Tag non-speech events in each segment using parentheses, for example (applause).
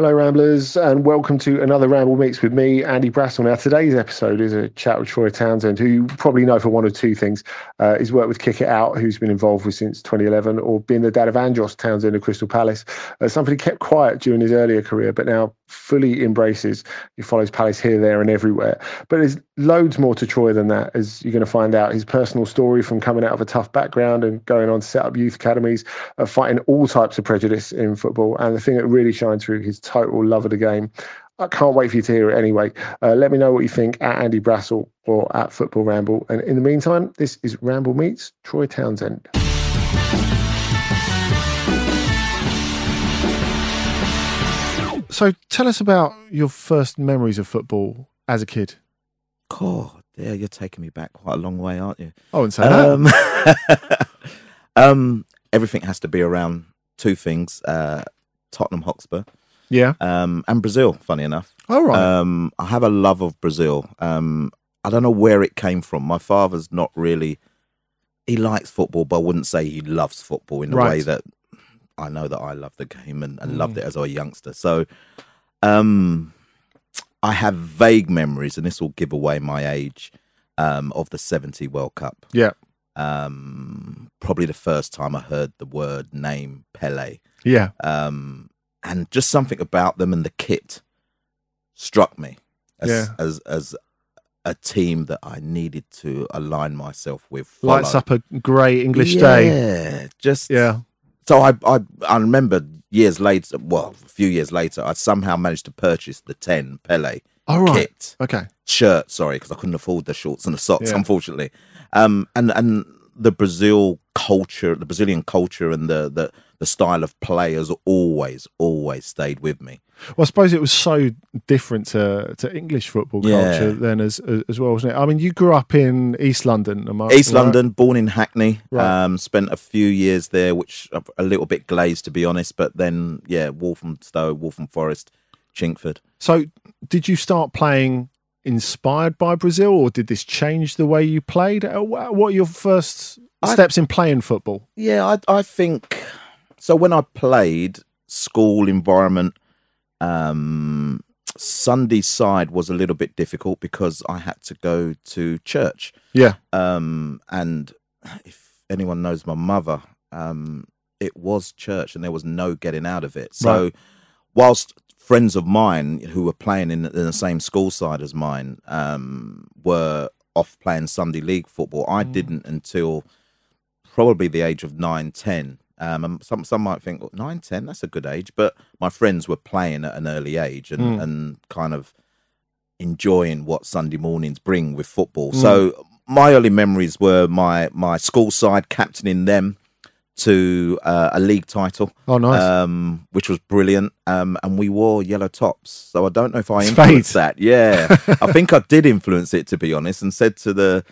Hello, Ramblers, and welcome to another Ramble Mix with me, Andy Brassell. Now, today's episode is a chat with Troy Townsend, who you probably know for one or two things. Uh, he's worked with Kick It Out, who's been involved with since 2011, or been the dad of Andros Townsend of Crystal Palace. Uh, somebody kept quiet during his earlier career, but now fully embraces. He follows Palace here, there, and everywhere. But there's loads more to Troy than that, as you're going to find out. His personal story from coming out of a tough background and going on to set up youth academies, uh, fighting all types of prejudice in football. And the thing that really shines through his total love of the game. I can't wait for you to hear it anyway. Uh, let me know what you think at Andy Brassell or at Football Ramble. And in the meantime, this is Ramble Meets Troy Townsend. So tell us about your first memories of football as a kid. God, yeah, you're taking me back quite a long way, aren't you? I wouldn't say that. Um, (laughs) um, everything has to be around two things: uh, Tottenham Hotspur Yeah. um, and Brazil. Funny enough, All right. um, I have a love of Brazil. Um, I don't know where it came from. My father's not really. He likes football, but I wouldn't say he loves football in the way that I know that I love the game and, and loved Mm. it as a youngster. So, um, I have vague memories, and this will give away my age um, of the '70 World Cup. yeah. Um, probably the first time I heard the word name Pele Yeah. um, and just something about them and the kit struck me as Yeah. as as a team that I needed to align myself with. Lights up a grey English day. Yeah, just Yeah. So I I I remember years later, well, a few years later, I somehow managed to purchase the ten Pele All right. kit Okay. shirt. Sorry, because I couldn't afford the shorts and the socks, Yeah. unfortunately. Um, and and the Brazil culture, the Brazilian culture, and the the the style of play has always always stayed with me. Well, I suppose it was so different to, to English football Yeah. culture then as as well, wasn't it? I mean, you grew up in East London, am I, East right? London, born in Hackney. Right. Um, spent a few years there, which a little bit glazed to be honest. But then, yeah, Walthamstow, Waltham Forest, Chingford. So, did you start playing inspired by Brazil, or did this change the way you played? Uh, What are your first I- steps in playing football? Yeah, I I think so. When I played school environment, um, Sunday side was a little bit difficult because I had to go to church. Yeah, Um, and if anyone knows my mother, um, it was church, and there was no getting out of it. So, Right. whilst friends of mine who were playing in, in the same school side as mine um, were off playing Sunday league football, I Mm. didn't until probably the age of nine, ten. Um, and some some might think well, nine, ten, that's a good age. But my friends were playing at an early age and Mm. and kind of enjoying what Sunday mornings bring with football. Mm. So my early memories were my my school side captaining them to uh, a league title. Oh, nice. Um, which was brilliant. Um, and we wore yellow tops. So I don't know if I influenced that. Yeah, I think I did influence it to be honest, and said to the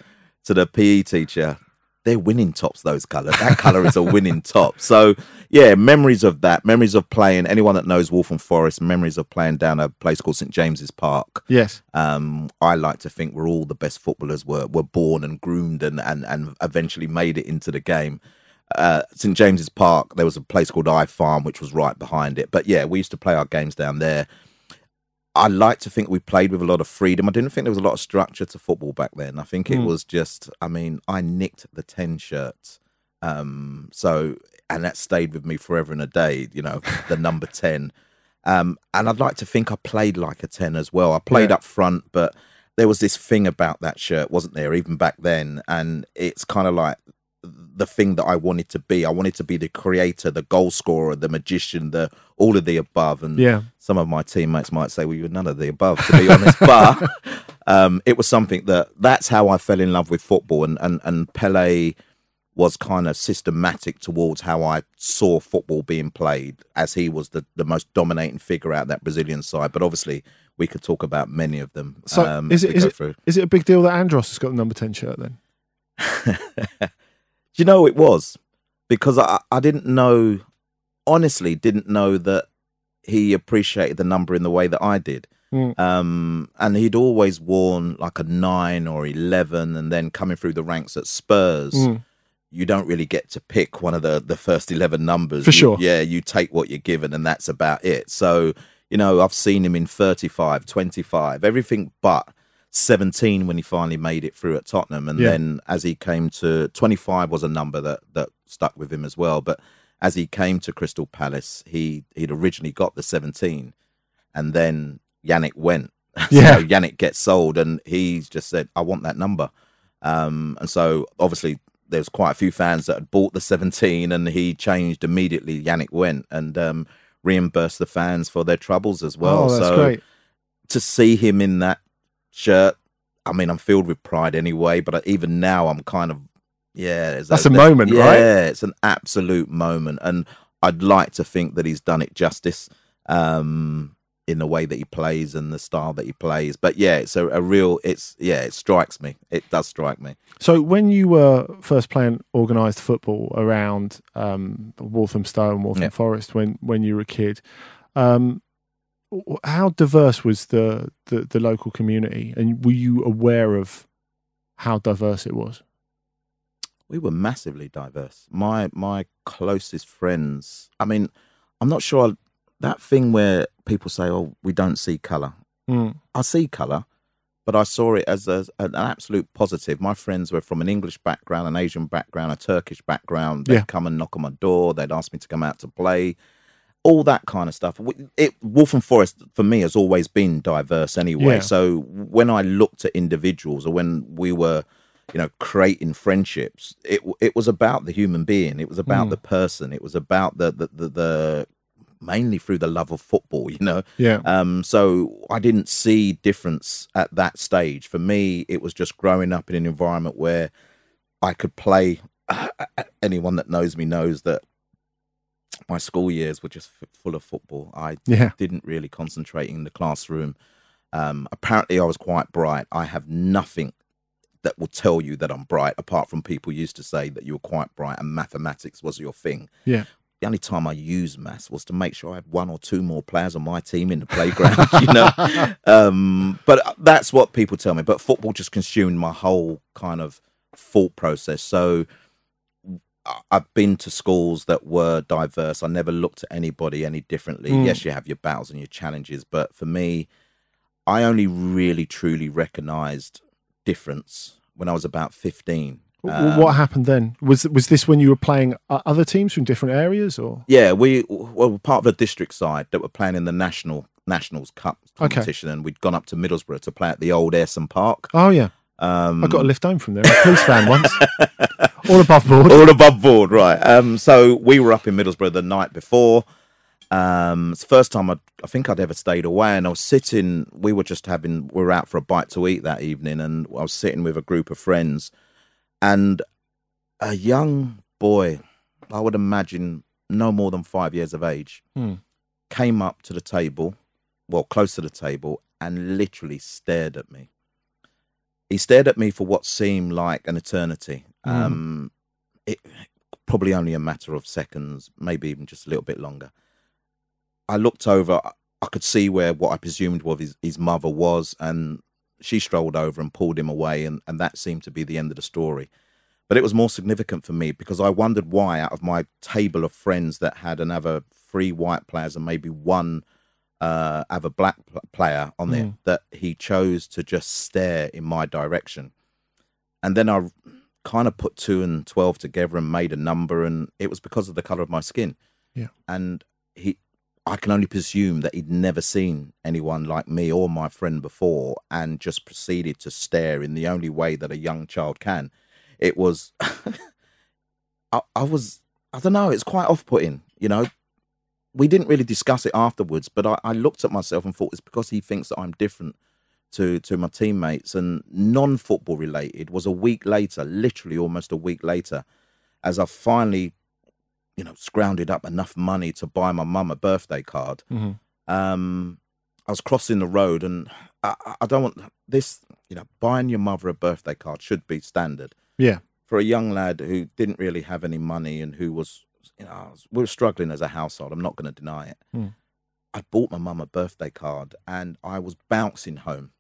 to the PE teacher, "They're winning tops. Those colours. That colour is a winning top." So yeah, memories of that. Memories of playing. Anyone that knows Waltham Forest, memories of playing down a place called St James's Park. Yes. Um, I like to think we're all the best footballers were were born and groomed and and, and eventually made it into the game. Uh, St James's Park, there was a place called I Farm, which was right behind it. But yeah, we used to play our games down there. I like to think we played with a lot of freedom. I didn't think there was a lot of structure to football back then. I think it Mm. was just, I mean, I nicked the 10 shirts. Um, so, and that stayed with me forever and a day, you know, the (laughs) number 10. Um, and I'd like to think I played like a 10 as well. I played Yeah. up front, but there was this thing about that shirt, wasn't there, even back then? And it's kind of like the thing that I wanted to be. I wanted to be the creator, the goal scorer, the magician, the all of the above. And Yeah. some of my teammates might say, "Well, you're none of the above," to be honest. (laughs) But um, it was something that that's how I fell in love with football, and and and Pele was kind of systematic towards how I saw football being played, as he was the the most dominating figure out of that Brazilian side. But obviously, we could talk about many of them. So um, is it is go it, through. is it a big deal that Andros has got the number ten shirt then? (laughs) You know it was because I I didn't know honestly didn't know that he appreciated the number in the way that I did. Mm. Um, and he'd always worn like a nine or eleven, and then coming through the ranks at Spurs, Mm. you don't really get to pick one of the the first eleven numbers. For You- sure. yeah, you take what you're given, and that's about it. So you know, I've seen him in 35, 25, everything but 17 when he finally made it through at Tottenham. And Yeah. then as he came to 25 was a number that, that stuck with him as well. But as he came to Crystal Palace, he, he'd originally got the 17 and then Yannick went. (laughs) Yeah. so Yannick gets sold and he's just said, I want that number. Um, and so obviously there's quite a few fans that had bought the 17 and he changed immediately. Yannick went and um, reimbursed the fans for their troubles as well. oh, that's so great. to see him in that shirt, I mean, I'm filled with pride anyway. But even now, I'm kind of yeah. That's a there- moment, yeah, right? Yeah, it's an absolute moment, and I'd like to think that he's done it justice. Um, in the way that he plays and the style that he plays, but yeah, it's a, a real. It's yeah, it strikes me. It does strike me. So when you were first playing organised football around um, Walthamstow and Waltham Yeah. Forest when when you were a kid, um, how diverse was the, the the local community, and were you aware of how diverse it was? we were massively diverse. My my closest friends. I mean, I'm not sure that thing where people say, "Oh, we don't see color." Mm. I see color, but I saw it as a, an absolute positive. My friends were from an English background, an Asian background, a Turkish background. They'd Yeah. come and knock on my door. They'd ask me to come out to play. All that kind of stuff. It Waltham Forest for me has always been diverse anyway. Yeah. So when I looked at individuals, or when we were, you know, creating friendships, it it was about the human being. It was about Mm. the person. It was about the the, the the mainly through the love of football. (laughs) You know, Yeah, um, so I didn't see difference at that stage. For me, it was just growing up in an environment where I could play. (laughs) Anyone that knows me knows that my school years were just f- full of football. I yeah, didn't really concentrate in the classroom. Um, apparently, I was quite bright. I have nothing that will tell you that I'm bright, apart from people used to say that you were quite bright and mathematics was your thing yeah. the only time I used maths was to make sure I had one or two more players on my team in the playground, (laughs) you know. (laughs) Um, but that's what people tell me. But football just consumed my whole kind of thought process. So I've been to schools that were diverse. I never looked at anybody any differently. Mm. Yes, you have your battles and your challenges, but for me, I only really truly recognized difference when I was about 15. Um, what happened then? Was was this when you were playing other teams from different areas, or Yeah, we we're part of the district side that were playing in the national nationals cup Okay. competition, and we'd gone up to Middlesbrough to play at the old Ayresome Park. oh yeah, Um, I got a lift home from there. A police fan once. (laughs) All above board. all above board, right? Um, so we were up in Middlesbrough the night before. Um, it's the first time I'd, I think I'd ever stayed away, and I was sitting. We were just having. We were out for a bite to eat that evening, and I was sitting with a group of friends, and a young boy, I would imagine no more than five years of age, Hmm. came up to the table, well, close to the table, and literally stared at me. He stared at me for what seemed like an eternity. Mm. Um, it probably only a matter of seconds, maybe even just a little bit longer. I looked over. I- could see where what I presumed was his, his mother was, and she strolled over and pulled him away, and, and that seemed to be the end of the story. But it was more significant for me because I wondered why, out of my table of friends that had another three white players and maybe one uh, a black pl- player on there, that he chose to just stare in my direction. And then I kind of put two and 12 together and made a number, and it was because of the color of my skin. Yeah. And he, I can only presume that he'd never seen anyone like me or my friend before and just proceeded to stare in the only way that a young child can. It was, (laughs) I, I was, I don't know, it's quite off putting, you know. We didn't really discuss it afterwards, but I, I looked at myself and thought it's because he thinks that I'm different to to my teammates and non-football related was a week later literally almost a week later as i finally you know scrounged up enough money to buy my mum a birthday card Mhm. um i was crossing the road and I- I don't want this you know buying your mother a birthday card should be standard Yeah. for a young lad who didn't really have any money and who was you know I was- we were struggling as a household i'm not going to deny it Hmm. i bought my mum a birthday card and i was bouncing home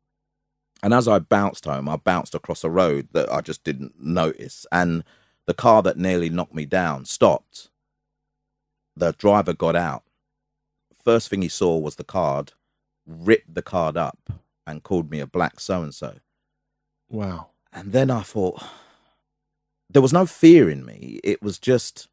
and as I bounced home, I bounced across a road that I just didn't notice. And the car that nearly knocked me down stopped. The driver got out. First thing he saw was the card, ripped the card up, and called me a black so and so. Wow. And then I thought, there was no fear in me. It was just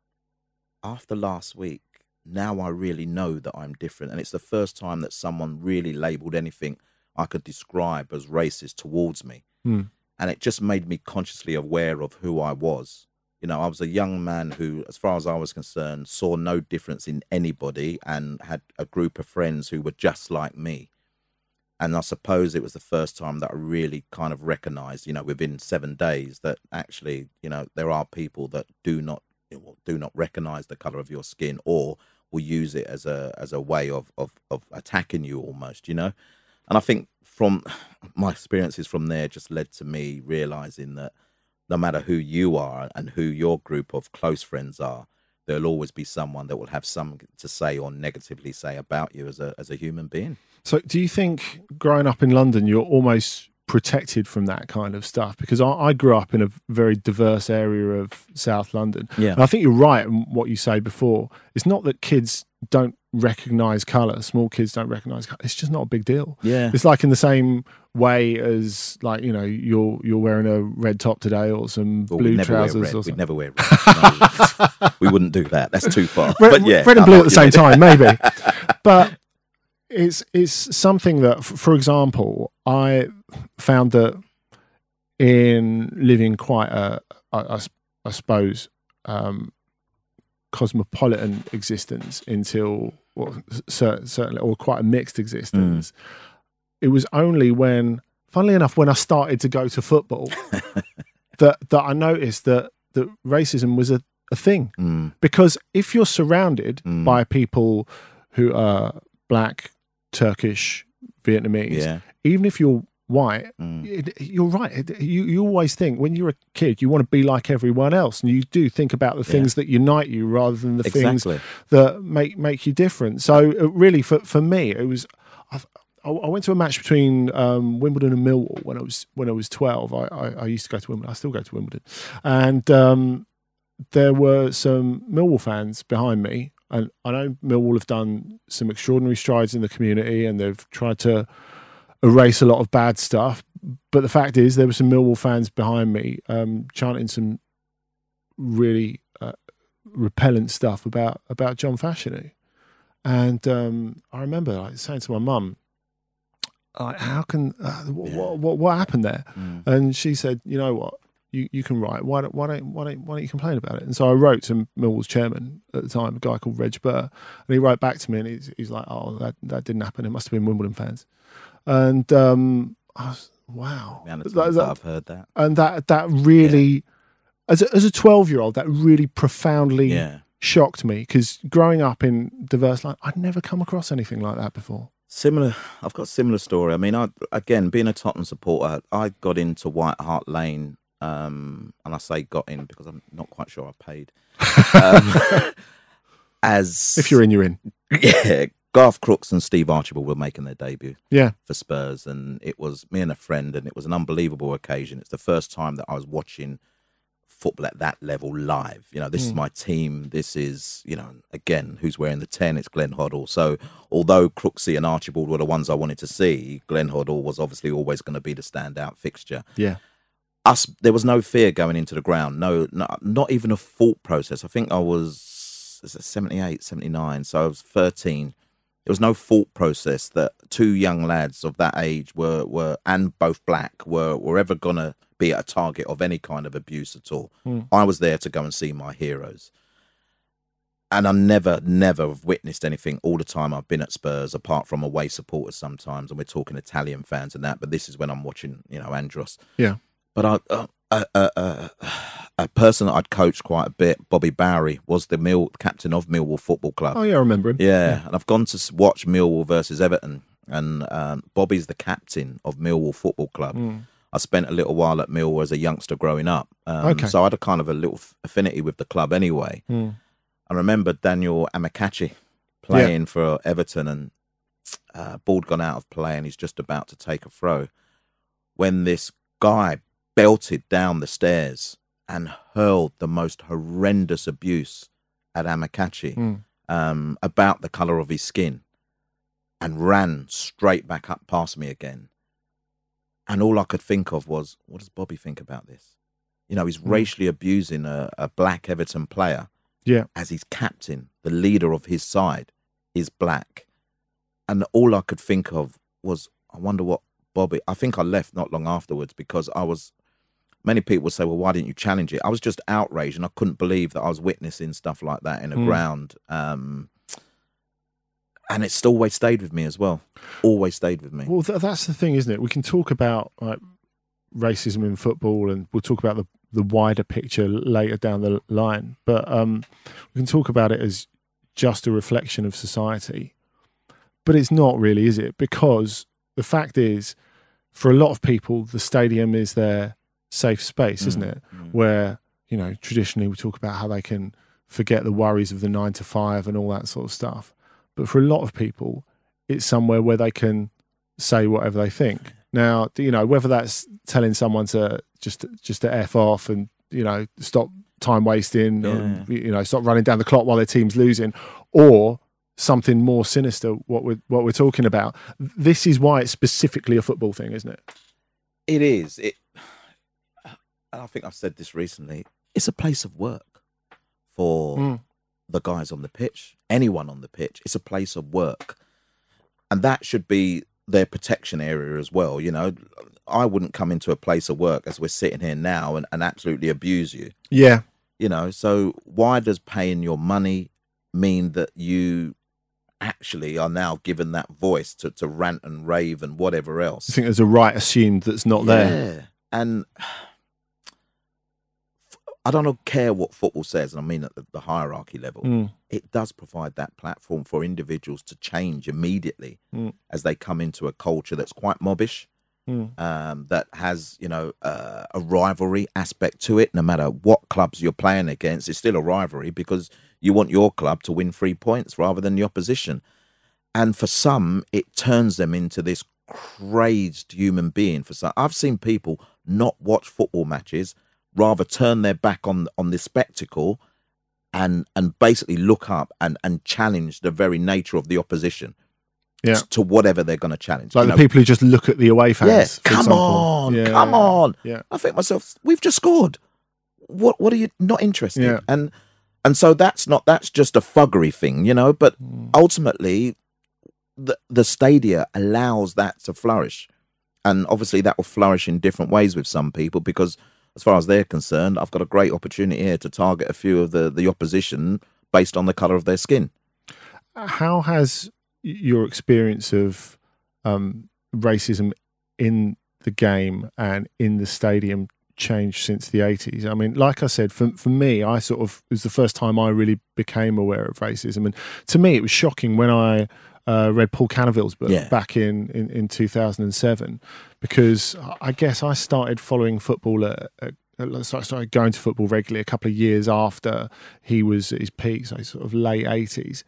after last week, now I really know that I'm different. And it's the first time that someone really labeled anything I could describe as racist towards me. Hmm. And it just made me consciously aware of who I was. You know, I was a young man who, as far as I was concerned, saw no difference in anybody and had a group of friends who were just like me. And I suppose it was the first time that I really kind of recognized, you know, within seven days that actually, you know, there are people that do not do not recognize the color of your skin or will use it as a as a way of of, of attacking you almost, you know. And I think from (sighs) my experiences from there just led to me realizing that no matter who you are and who your group of close friends are, there'll always be someone that will have something to say or negatively say about you as a as a human being. So, do you think growing up in London, you're almost protected from that kind of stuff? Because I, I grew up in a very diverse area of South London. Yeah. And I think you're right in what you say before. It's not that kids don't recognize color, small kids don't recognize color. It's just not a big deal. Yeah. It's like in the same way as, like, you know, you're you're wearing a red top today or some Well, blue trousers or something. We'd never wear (laughs) red. No, we wouldn't do that. That's too far. red, but yeah, red and blue at the same time, maybe. (laughs) but it's it's something that, for example, I found that in living quite a, I, I I suppose, um, cosmopolitan existence until well, cer- certainly, or quite a mixed existence. It was only when, funnily enough, when I started to go to football, (laughs) that that I noticed that that racism was a, a thing Mm, because if you're surrounded Mm. by people who are black, Turkish, Vietnamese, yeah. even if you're white, Mm. it, you're right. It- you you always think when you're a kid, you want to be like everyone else, and you do think about the things that unite you rather than the things that make make you different. So uh, really, for for me, it was. I, I went to a match between um, Wimbledon and Millwall when I was when I was twelve. I, I, I used to go to Wimbledon. I still go to Wimbledon, and um, there were some Millwall fans behind me, and I know Millwall have done some extraordinary strides in the community, and they've tried to erase a lot of bad stuff. But the fact is, there were some Millwall fans behind me um, chanting some really uh, repellent stuff about about John Fashanu, and um, I remember like, saying to my mum, like, how can uh, what, what what happened there? Mm. And she said, you know what, you, you can write. Why don't why don't why don't why don't you complain about it? And so I wrote to Millwall's chairman at the time, a guy called Reg Burr, and he wrote back to me and he's, he's like, oh, that that didn't happen. It must have been Wimbledon fans. And um, I was wow, The amount of That- that- I've heard that. and that that really, as a, as a twelve year old, that really profoundly Yeah. shocked me because growing up in diverse life, I'd never come across anything like that before. Similar, I've got a similar story. I mean, I again being a Tottenham supporter, I got into White Hart Lane, um, and I say got in because I'm not quite sure I paid. (laughs) Um, as If you're in, you're in. (laughs) yeah, Garth Crooks and Steve Archibald were making their debut Yeah, for Spurs, and it was me and a friend, and it was an unbelievable occasion. It's the first time that I was watching football at that level live. You know, this is my team. This is, you know, again, who's wearing the 10? It's Glenn Hoddle. So, although Crooksy and Archibald were the ones I wanted to see, Glenn Hoddle was obviously always going to be the standout fixture. yeah. Us, there was no fear going into the ground. No, no not even a thought process. I think I was is it 78, 79. So I was 13 there was no thought process that two young lads of that age were were and both black were were ever gonna be a target of any kind of abuse at all. Hmm. I was there to go and see my heroes. And I never, never have witnessed anything all the time I've been at Spurs, apart from away supporters sometimes, and we're talking Italian fans and that. But this is when I'm watching, you know, Andros. Yeah. But I, uh, a, a, a, a person that I'd coached quite a bit, Bobby Bowry, was the Mill captain of Millwall Football Club. Oh yeah, I remember him. Yeah, and I've gone to watch Millwall versus Everton, and um, Bobby's the captain of Millwall Football Club. I spent a little while at Millwall as a youngster growing up, um, Okay. so I had a kind of a little affinity with the club anyway. I remember Daniel Amokachi playing for Everton, and uh, ball gone out of play, and he's just about to take a throw when this guy belted down the stairs and hurled the most horrendous abuse at Amokachi um, about the colour of his skin and ran straight back up past me again. And all I could think of was, what does Bobby think about this? You know, he's racially abusing a, a black Everton player Yeah. as his captain, the leader of his side, is black. And all I could think of was, I wonder what Bobby. I think I left not long afterwards because I was. Many people say, "Well, why didn't you challenge it?" I was just outraged, and I couldn't believe that I was witnessing stuff like that in a ground. Um, and it's always stayed with me as well. Always stayed with me. Well, th- that's the thing, isn't it? We can talk about like racism in football, and we'll talk about the the wider picture later down the line. But um, we can talk about it as just a reflection of society. But it's not really, is it? Because the fact is, for a lot of people, the stadium is their safe space, isn't mm. it? Mm. Where you know traditionally we talk about how they can forget the worries of the nine to five and all that sort of stuff. But for a lot of people, it's somewhere where they can say whatever they think. Now, you know, whether that's telling someone to just just to f off and you know stop time wasting, or, you know, stop running down the clock while their team's losing, or something more sinister. What we're what we're talking about. This is why it's specifically a football thing, isn't it? It is. It. And I think I've said this recently. It's a place of work for Mm. the guys on the pitch, anyone on the pitch. It's a place of work, and that should be their protection area as well. You know, I wouldn't come into a place of work as we're sitting here now and, and absolutely abuse you. Yeah, You know, so why does paying your money mean that you actually are now given that voice to, to rant and rave and whatever else? I think there's a right assumed that's not there. Yeah. And I don't care what football says, and I mean at the, the hierarchy level, Mm. it does provide that platform for individuals to change immediately Mm. as they come into a culture that's quite mobbish, Mm. um, that has, you know, uh, a rivalry aspect to it. No matter what clubs you're playing against, it's still a rivalry because you want your club to win three points rather than the opposition. And for some, it turns them into this crazed human being. For some, I've seen people not watch football matches, rather turn their back on on this spectacle, and and basically look up and and challenge the very nature of the opposition. Yeah. To whatever they're going to challenge. Like You the know, people who just look at the away fans. yeah, come example. on, Yeah, come yeah, on. Yeah. I think myself, we've just scored. What what are you not interested? Yeah. And and so that's not that's just a fuggery thing, you know. But Hmm. ultimately, the, the stadia allows that to flourish. And obviously, that will flourish in different ways with some people because, as far as they're concerned, I've got a great opportunity here to target a few of the, the opposition based on the colour of their skin. How has your experience of um, racism in the game and in the stadium changed since the 80s. I mean, like I said, for, for me, I sort of, it was the first time I really became aware of racism. And to me, it was shocking when I uh, read Paul Canoville's book Yeah. back in, in, in 2007, because I guess I started following football at, at so I started going to football regularly a couple of years after he was at his peak, so sort of late 80s.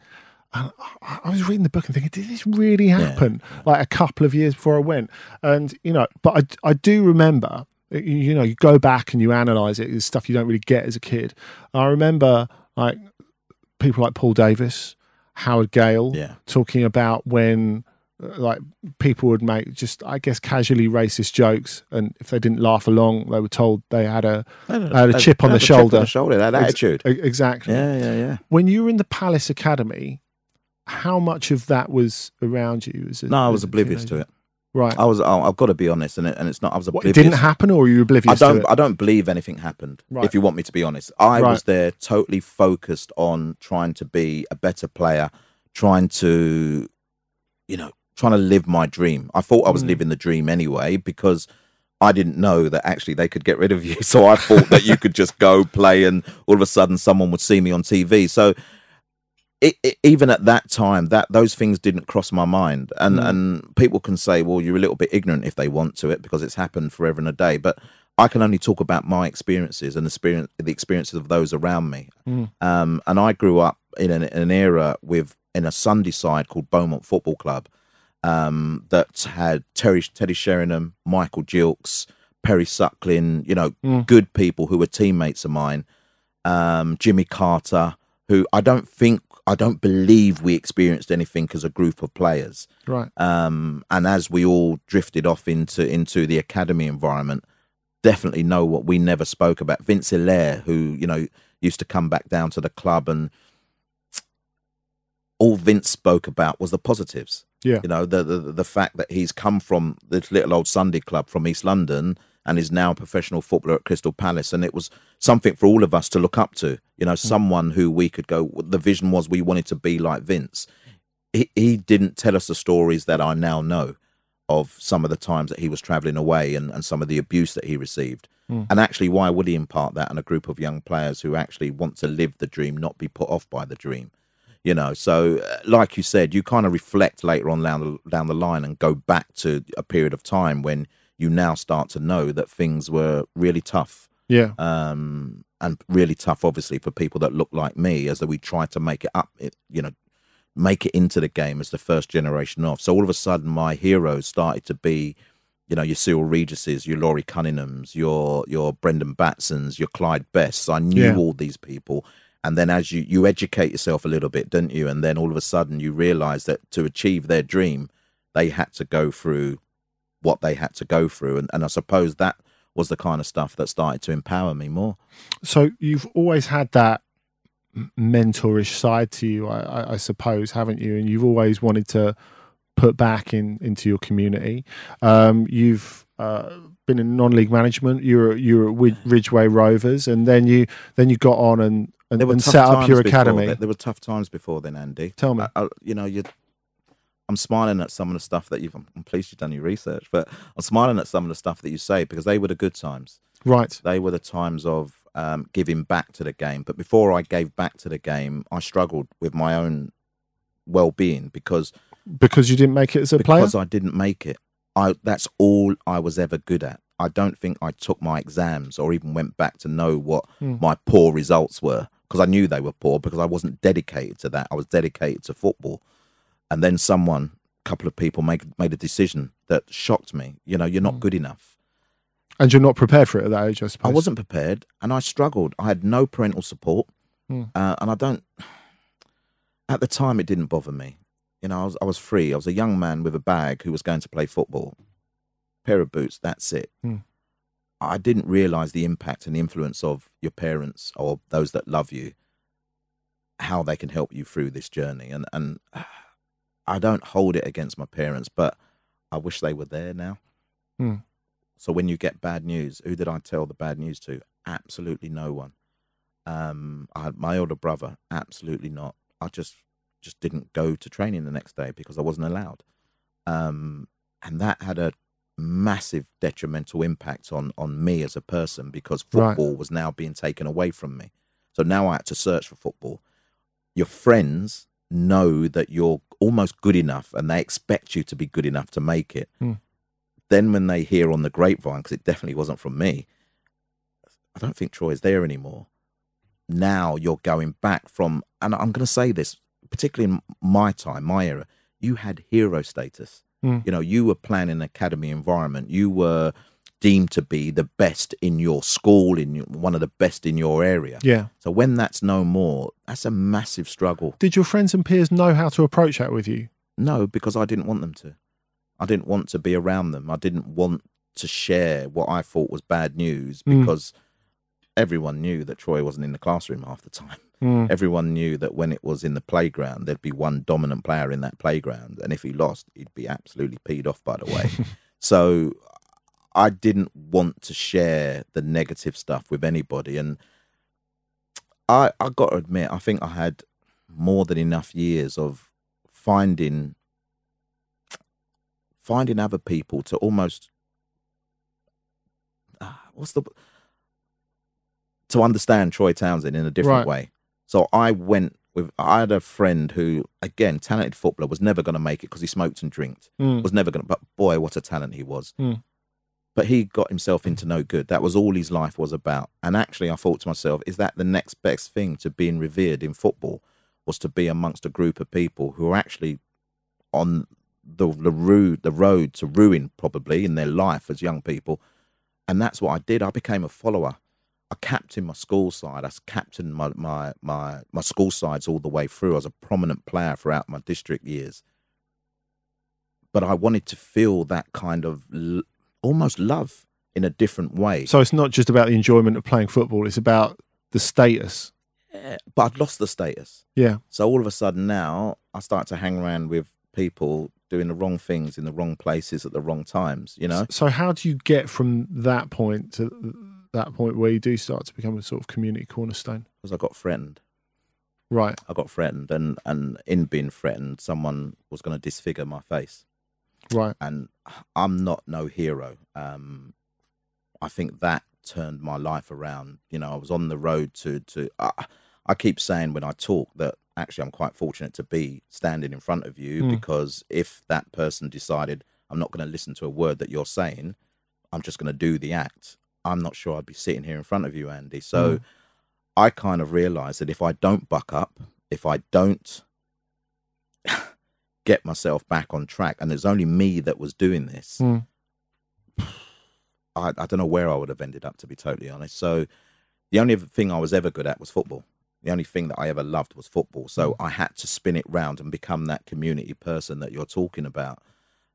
And I was reading the book and thinking, did this really happen? Like a couple of years before I went, and you know, but I I do remember, you- you know, you go back and you analyze it. It's stuff you don't really get as a kid. I remember like people like Paul Davis, Howard Gayle, Yeah. talking about when uh, like people would make just I guess casually racist jokes, and if they didn't laugh along, they were told they had a had a chip on the Had a chip on shoulder. the shoulder, that attitude. e- exactly. Yeah, yeah, yeah. When you were in the Palace Academy, how much of that was around you? As a, No, I as was oblivious to it. Right. I was. I- I've got to be honest, and it, and it's not. I was What, oblivious. it didn't happen, or were you oblivious? I don't. I don't believe anything happened. Right. If you want me to be honest, I Right. was there totally focused on trying to be a better player, trying to, you know, trying to live my dream. I thought I was Mm. living the dream anyway because I didn't know that actually they could get rid of you. (laughs) So I thought that you could just go play, and all of a sudden someone would see me on TV. So. It, it, even at that time, that those things didn't cross my mind, and Mm. and people can say, "Well, you're a little bit ignorant if they want to it because it's happened forever and a day." But I can only talk about my experiences and experience the experiences of those around me. Mm. Um, and I grew up in an, an era with in a Sunday side called Beaumont Football Club um, that had Terry Teddy Sheringham, Michael Gilkes, Perry Suckling, you know, Mm. good people who were teammates of mine. Um, Jimmy Carter, who I don't think I don't believe we experienced anything as a group of players. Right. Um, and as we all drifted off into into the academy environment, definitely know what we never spoke about. Vince Hilaire, who you know used to come back down to the club, and all Vince spoke about was the positives. Yeah. You know the the the fact that he's come from this little old Sunday club from East London and is now a professional footballer at Crystal Palace, and it was something for all of us to look up to. You know, someone who we could go. The vision was we wanted to be like Vince. He he didn't tell us the stories that I now know of some of the times that he was travelling away and, and some of the abuse that he received. Mm. And actually, why would he impart that on a group of young players who actually want to live the dream, not be put off by the dream? You know, so uh, like you said, you kind of reflect later on down the, down the line and go back to a period of time when you now start to know that things were really tough Yeah. um, and really tough, obviously, for people that look like me, as that we try to make it up, you know, make it into the game as the first generation of. So all of a sudden, my heroes started to be, you know, your Cyril Regises, your Laurie Cunninghams, your your Brendan Batsons, your Clyde Bests. I knew Yeah. all these people. And then as you, you educate yourself a little bit, don't you? And then all of a sudden you realize that to achieve their dream, they had to go through what they had to go through. And, and I suppose that was the kind of stuff that started to empower me more. So you've always had that mentorish side to you, I, I, suppose, haven't you? And you've always wanted to put back in into your community. Um, you've uh, been in non-league management. You're you're at Ridgeway Rovers, and then you then you got on and and, and set up your academy. that- There were tough times before then, Andy. Tell me. I, I- you know, you. I'm smiling at some of the stuff that you've. I'm pleased you've done your research, but I'm smiling at some of the stuff that you say because they were the good times. Right. They were the times of um, giving back to the game. But before I gave back to the game, I struggled with my own well-being because Because you didn't make it as a player. because I didn't make it. I that's all I was ever good at. I don't think I took my exams or even went back to know what Hmm. my poor results were because I knew they were poor because I wasn't dedicated to that. I was dedicated to football. And then someone, a couple of people made made a decision that shocked me. You know, you're not Hmm. good enough. and you're not prepared for it at that age, I suppose. I wasn't prepared and I struggled. I had no parental support. Hmm. Uh, and I don't, at the time, it didn't bother me. You know, I was, I was free. I was a young man with a bag who was going to play football, pair of boots, that's it. Hmm. I didn't realize the impact and the influence of your parents or those that love you, how they can help you through this journey. And, and I don't hold it against my parents, but I wish they were there now. Hmm. So when you get bad news, who did I tell the bad news to? Absolutely no one. Um, I had my older brother. Absolutely not. I just just didn't go to training the next day because I wasn't allowed. Um, and that had a massive detrimental impact on on me as a person because Right. football was now being taken away from me. So now I had to search for football. Your friends know that you're almost good enough and they expect you to be good enough to make it. Hmm. Then when they hear on the grapevine, because it definitely wasn't from me, I don't think Troy is there anymore. Now you're going back from, and I'm going to say this, particularly in my time, my era, you had hero status. Mm. You know, you were playing in an academy environment. You were deemed to be the best in your school, in your, one of the best in your area. Yeah. So when that's no more, that's a massive struggle. Did your friends and peers know how to approach that with you? No, because I didn't want them to. I didn't want to be around them. I didn't want to share what I thought was bad news Mm. because everyone knew that Troy wasn't in the classroom half the time. (laughs) Mm. Everyone knew that when it was in the playground, there'd be one dominant player in that playground. And if he lost, he'd be absolutely peed off, by the way. (laughs) so I didn't want to share the negative stuff with anybody. And I, I got to admit, I think I had more than enough years of finding finding other people to almost ah, what's the to understand Troy Townsend in a different Right. way. So I went with I had a friend who again talented footballer was never going to make it because he smoked and drinked Mm. was never going to but boy what a talent he was Mm. But he got himself into no good that was all his life was about and actually I thought to myself is that the next best thing to being revered in football was to be amongst a group of people who are actually on the the road the road to ruin probably in their life as young people and that's what I did I became a follower I captained my school side. I captained my, my my my school sides all the way through. I was a prominent player throughout my district years. But I wanted to feel that kind of almost love in a different way. So it's not just about the enjoyment of playing football; it's about the status. Yeah, but I'd lost the status. Yeah. So all of a sudden now I start to hang around with people doing the wrong things in the wrong places at the wrong times. You know, So how do you get from that point to that point where you do start to become a sort of community cornerstone? because I got threatened. Right. I got threatened, and and in being threatened, someone was going to disfigure my face. Right. and I'm not no hero. Um, I think that turned my life around. You know, I was on the road to to. I, I keep saying when I talk that actually I'm quite fortunate to be standing in front of you Mm. because if that person decided I'm not going to listen to a word that you're saying, I'm just going to do the act. I'm not sure I'd be sitting here in front of you, Andy. So Mm. I kind of realized that if I don't buck up, if I don't get myself back on track, and there's only me that was doing this, Mm. I, I don't know where I would have ended up, to be totally honest. So the only thing I was ever good at was football. The only thing that I ever loved was football. So I had to spin it round and become that community person that you're talking about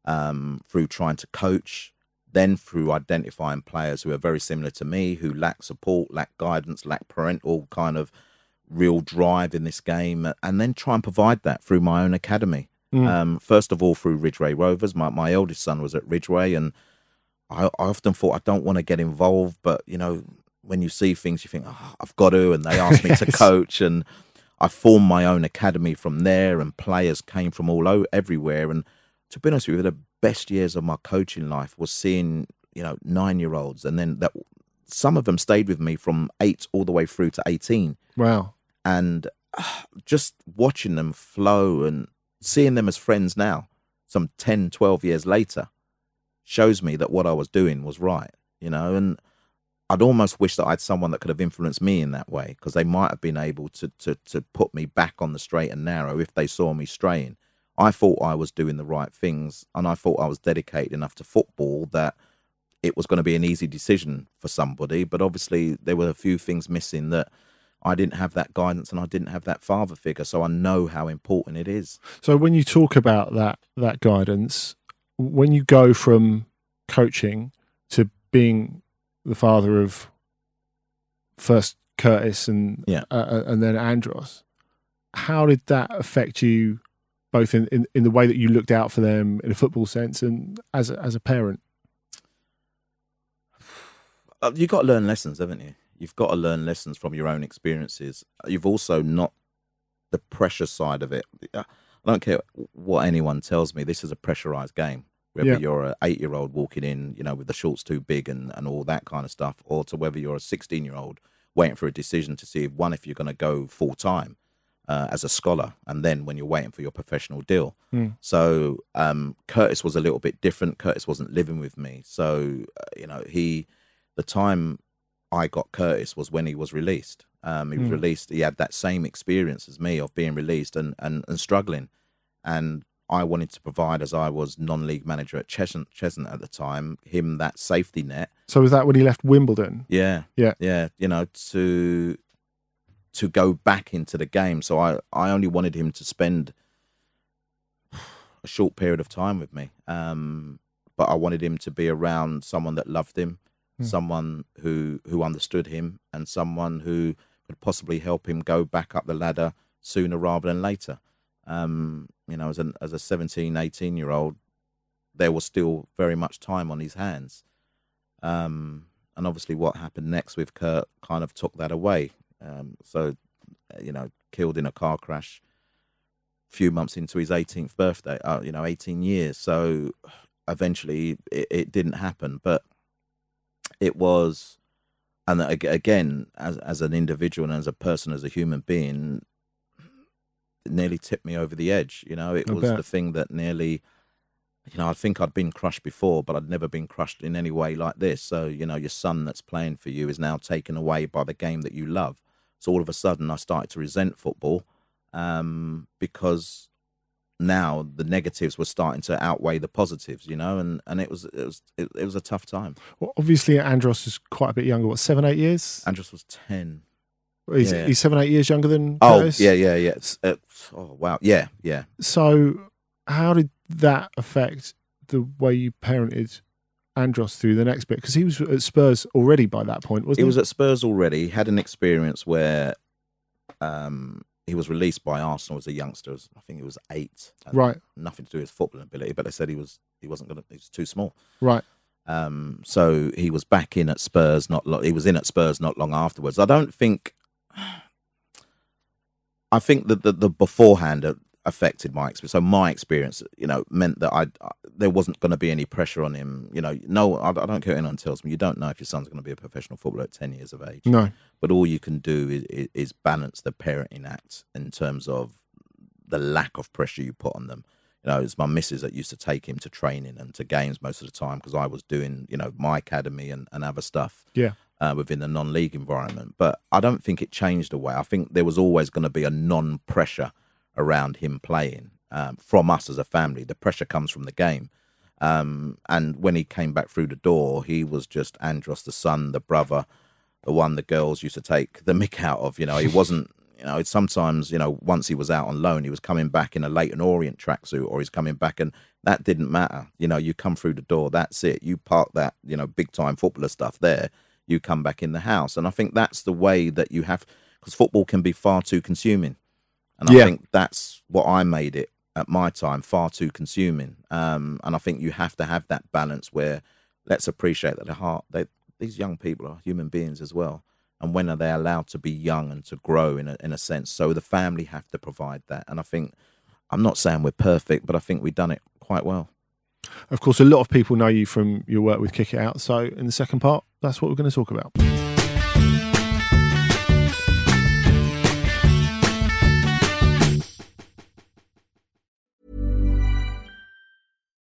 um, through trying to coach, then through identifying players who are very similar to me, who lack support, lack guidance, lack parental kind of real drive in this game, and then try and provide that through my own academy. Mm. Um, first of all, through Ridgeway Rovers. My, my eldest son was at Ridgeway, and I, I often thought I don't want to get involved, but you know, when you see things, you think, oh, I've got to, and they asked me to (laughs) coach, and I formed my own academy from there, and players came from all over everywhere. And to be honest with you, the best years of my coaching life was seeing, you know, nine year olds, and then that some of them stayed with me from eight all the way through to eighteen Wow. and ah, just watching them flow and seeing them as friends now some 10 12 years later shows me that what i was doing was right you know? And i'd almost wish that i had someone that could have influenced me in that way because they might have been able to to to put me back on the straight and narrow if they saw me straying. I thought i was doing the right things and i thought i was dedicated enough to football that it was going to be an easy decision for somebody but obviously there were a few things missing that I didn't have that guidance and I didn't have that father figure, so I know how important it is. So when you talk about that that guidance, when you go from coaching to being the father of first Curtis and Yeah. uh, uh, and then Andros, how did that affect you both in, in, in the way that you looked out for them in a football sense and as a, as a parent? (sighs) Uh, You've got to learn lessons, haven't you? You've got to learn lessons from your own experiences. You've also not the pressure side of it. I don't care what anyone tells me. This is a pressurized game. Whether Yeah. you're an eight-year-old walking in, you know, with the shorts too big and, and all that kind of stuff, or to whether you're a 16-year-old waiting for a decision to see if, one if you're going to go full time uh, as a scholar, and then when you're waiting for your professional deal. Mm. So um, Curtis was a little bit different. Curtis wasn't living with me, so uh, you know he, the time I got Curtis was when he was released. Um, he was Mm. released. He had that same experience as me of being released and and, and struggling, and I wanted to provide, as I was non-league manager at Cheshunt, Cheshunt at the time, him that safety net. So was that when he left Wimbledon? Yeah, Yeah. yeah. You know, to to go back into the game. So I I only wanted him to spend a short period of time with me. Um, but I wanted him to be around someone that loved him, Hmm. someone who who understood him, and someone who could possibly help him go back up the ladder sooner rather than later. Um, you know, as an as a 17, 18 year old, there was still very much time on his hands. Um, and obviously, what happened next with Kurt kind of took that away. Um, so, you know, killed in a car crash. A few months into his 18th birthday, uh, you know, 18 years. So, eventually, it, it didn't happen. But it was, and again, as as an individual and as a person, as a human being, it nearly tipped me over the edge. You know, it I was bet. the thing that nearly you know, I think I'd been crushed before, but I'd never been crushed in any way like this. So, you know, your son that's playing for you is now taken away by the game that you love. So all of a sudden, I started to resent football um, because now the negatives were starting to outweigh the positives, you know, and, and it was it was it, it was a tough time. Well, obviously, Andros is quite a bit younger. What, seven, eight years? Andros was ten. He's, yeah. he's seven, eight years younger than Oh Curtis? yeah, yeah, yeah. Uh, oh wow, yeah, yeah. So, how did that affect the way you parented Andros through the next bit? Because he was at Spurs already by that point, wasn't he he? was at Spurs already. Had an experience where um, he was released by Arsenal as a youngster. I think he was eight. Right. Nothing to do with football ability, but they said he was he wasn't going to. He was too small. right. Um, so he was back in at Spurs. Not lo- he was in at Spurs not long afterwards. I don't think. (sighs) I think that the, the beforehand uh, affected my experience. So my experience, you know, meant that I there wasn't going to be any pressure on him. You know, no, I, I don't care what anyone tells me. You don't know if your son's going to be a professional footballer at ten years of age. No. But all you can do is, is, is balance the parenting act in terms of the lack of pressure you put on them. You know, it's my missus that used to take him to training and to games most of the time because I was doing, you know, my academy and, and other stuff Yeah. uh, within the non-league environment. But I don't think it changed the way. I think there was always going to be a non-pressure around him playing um, from us as a family. The pressure comes from the game. Um, and when he came back through the door, he was just Andros, the son, the brother, the one the girls used to take the mick out of. You know, he (laughs) wasn't. You know, sometimes you know once he was out on loan, he was coming back in a Leyton Orient tracksuit, or he's coming back, and that didn't matter. You know, you come through the door, that's it. You park that, you know, big time footballer stuff there. You come back in the house, and I think that's the way that you have because football can be far too consuming, and I Yeah. think that's what I made it at my time far too consuming. Um, and I think you have to have that balance where let's appreciate that the heart they these young people are human beings as well. And when are they allowed to be young and to grow in a, in a sense? So the family have to provide that. And I think I'm not saying we're perfect, but I think we've done it quite well. Of course, a lot of people know you from your work with Kick It Out. So, in the second part, that's what we're going to talk about.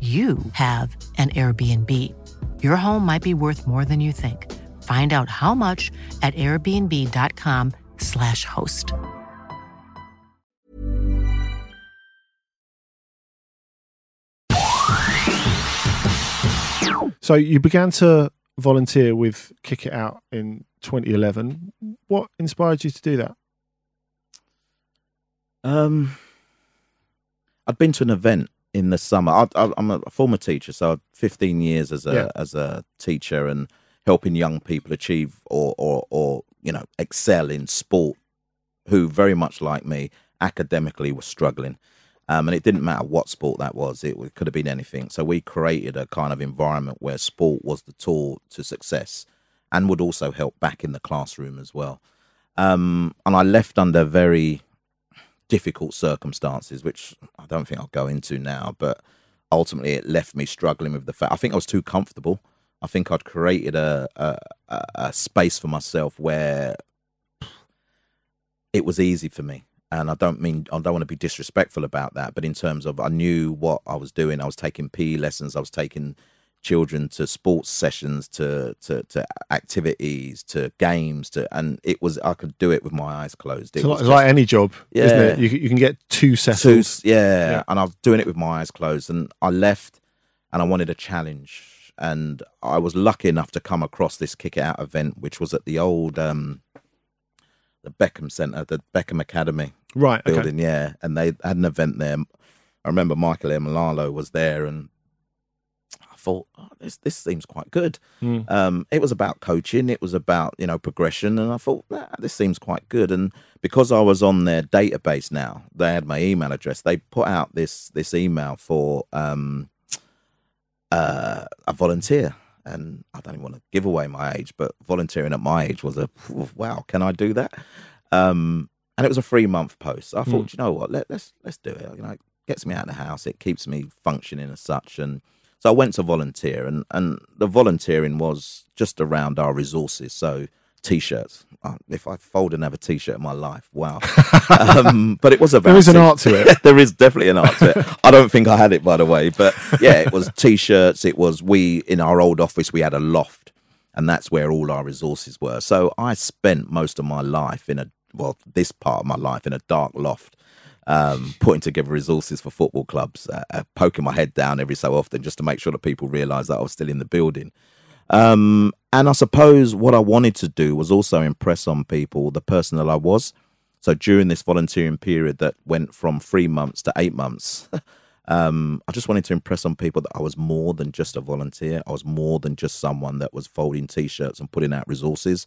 you have an Airbnb. Your home might be worth more than you think. Find out how much at airbnb.com/slash host. So you began to volunteer with Kick It Out in 2011. What inspired you to do that? Um, I'd been to an event in the summer. I, I, I'm a former teacher, so 15 years as a Yeah. as a teacher and helping young people achieve or or or you know excel in sport, who very much like me academically were struggling. Um, and it didn't matter what sport that was; it, could have been anything. So we created a kind of environment where sport was the tool to success, and would also help back in the classroom as well. Um, and I left under very difficult circumstances, which I don't think I'll go into now, but ultimately it left me struggling with the fact I think I was too comfortable. I think I'd created a a, a, space for myself where it was easy for me. And I don't mean I don't want to be disrespectful about that, but in terms of I knew what I was doing. I was taking PE lessons, I was taking children to sports sessions, to to, to activities, to games, to and it was I could do it with my eyes closed. It It's like, was it's like just- any job, isn't it? You, can- you can get two, settled. yeah, Yeah. and I was doing it with my eyes closed, and I left, and I wanted a challenge, and I was lucky enough to come across this kick it out event, which was at the old um, the Beckham Centre, the Beckham Academy Right. Okay. building, yeah, and they had an event there. I remember Michael Emalalo was there, and thought, oh, this this seems quite good. Mm. Um, it was about coaching, it was about you know progression, and I thought nah, this seems quite good. And because I was on their database now, they had my email address. They put out this this email for um, uh, a volunteer. And I don't even want to give away my age, but volunteering at my age was a wow. Can I do that? Um, and it was a three month post. I thought, Mm. you know what, Let, let's let's do it. You know, it gets me out of the house. It keeps me functioning as such. And so I went to volunteer, and and the volunteering was just around our resources. So t-shirts. Uh, if I fold and have a t-shirt in my life, wow. (laughs) um, but it was about There is an art to it. (laughs) there is definitely an art to it. I don't think I had it, by the way, but yeah, it was t-shirts. It was we in our old office we had a loft, and that's where all our resources were. So I spent most of my life in a well, this part of my life in a dark loft, um, putting together resources for football clubs, uh, uh, poking my head down every so often just to make sure that people realised that I was still in the building. Um, and I suppose what I wanted to do was also impress on people the person that I was. So during this volunteering period that went from three months to eight months, (laughs) um, I just wanted to impress on people that I was more than just a volunteer. I was more than just someone that was folding t-shirts and putting out resources.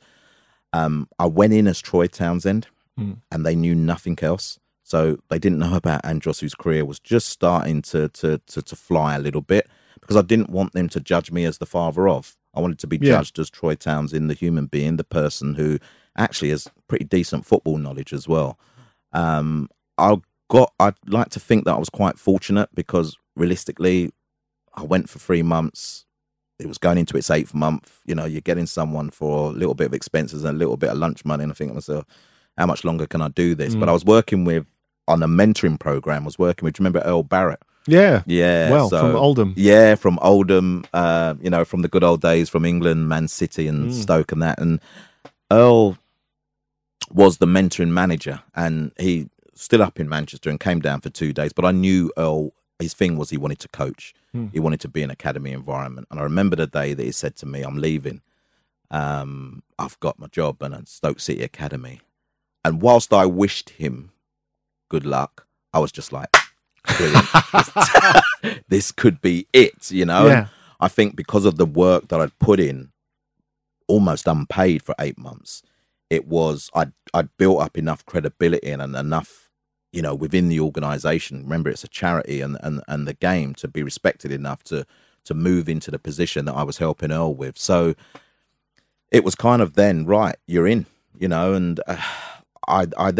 Um, I went in as Troy Townsend, Mm. and they knew nothing else. So they didn't know about Andros, whose career was just starting to to to, to fly a little bit, because I didn't want them to judge me as the father of. I wanted to be Yeah. judged as Troy Townsend, the human being, the person who actually has pretty decent football knowledge as well. Um, I got. I'd like to think that I was quite fortunate because realistically, I went for three months. It was going into its eighth month. You know, you're getting someone for a little bit of expenses and a little bit of lunch money, and I think to myself, how much longer can I do this? But Mm. I was working with on a mentoring program. Was working with. Remember Earl Barrett? Yeah. Yeah. Well, so- from Oldham. Yeah, from Oldham. Uh, you know, from the good old days, from England, Man City, and Mm. Stoke, and that. And Earl was the mentoring manager, and he still up in Manchester and came down for two days. But I knew Earl his thing was he wanted to coach. Hmm. He wanted to be in academy environment. And I remember the day that he said to me, "I'm leaving. Um, I've got my job and at Stoke City Academy." And whilst I wished him good luck, I was just like, "Brilliant. (laughs) this could be it," you know. Yeah. I think because of the work that I'd put in, almost unpaid for eight months, it was I'd I'd built up enough credibility and, and enough, you know, within the organisation. Remember, it's a charity and, and and the game to be respected enough to to move into the position that I was helping Earl with. So it was kind of then right, you're in, you know, and uh, I I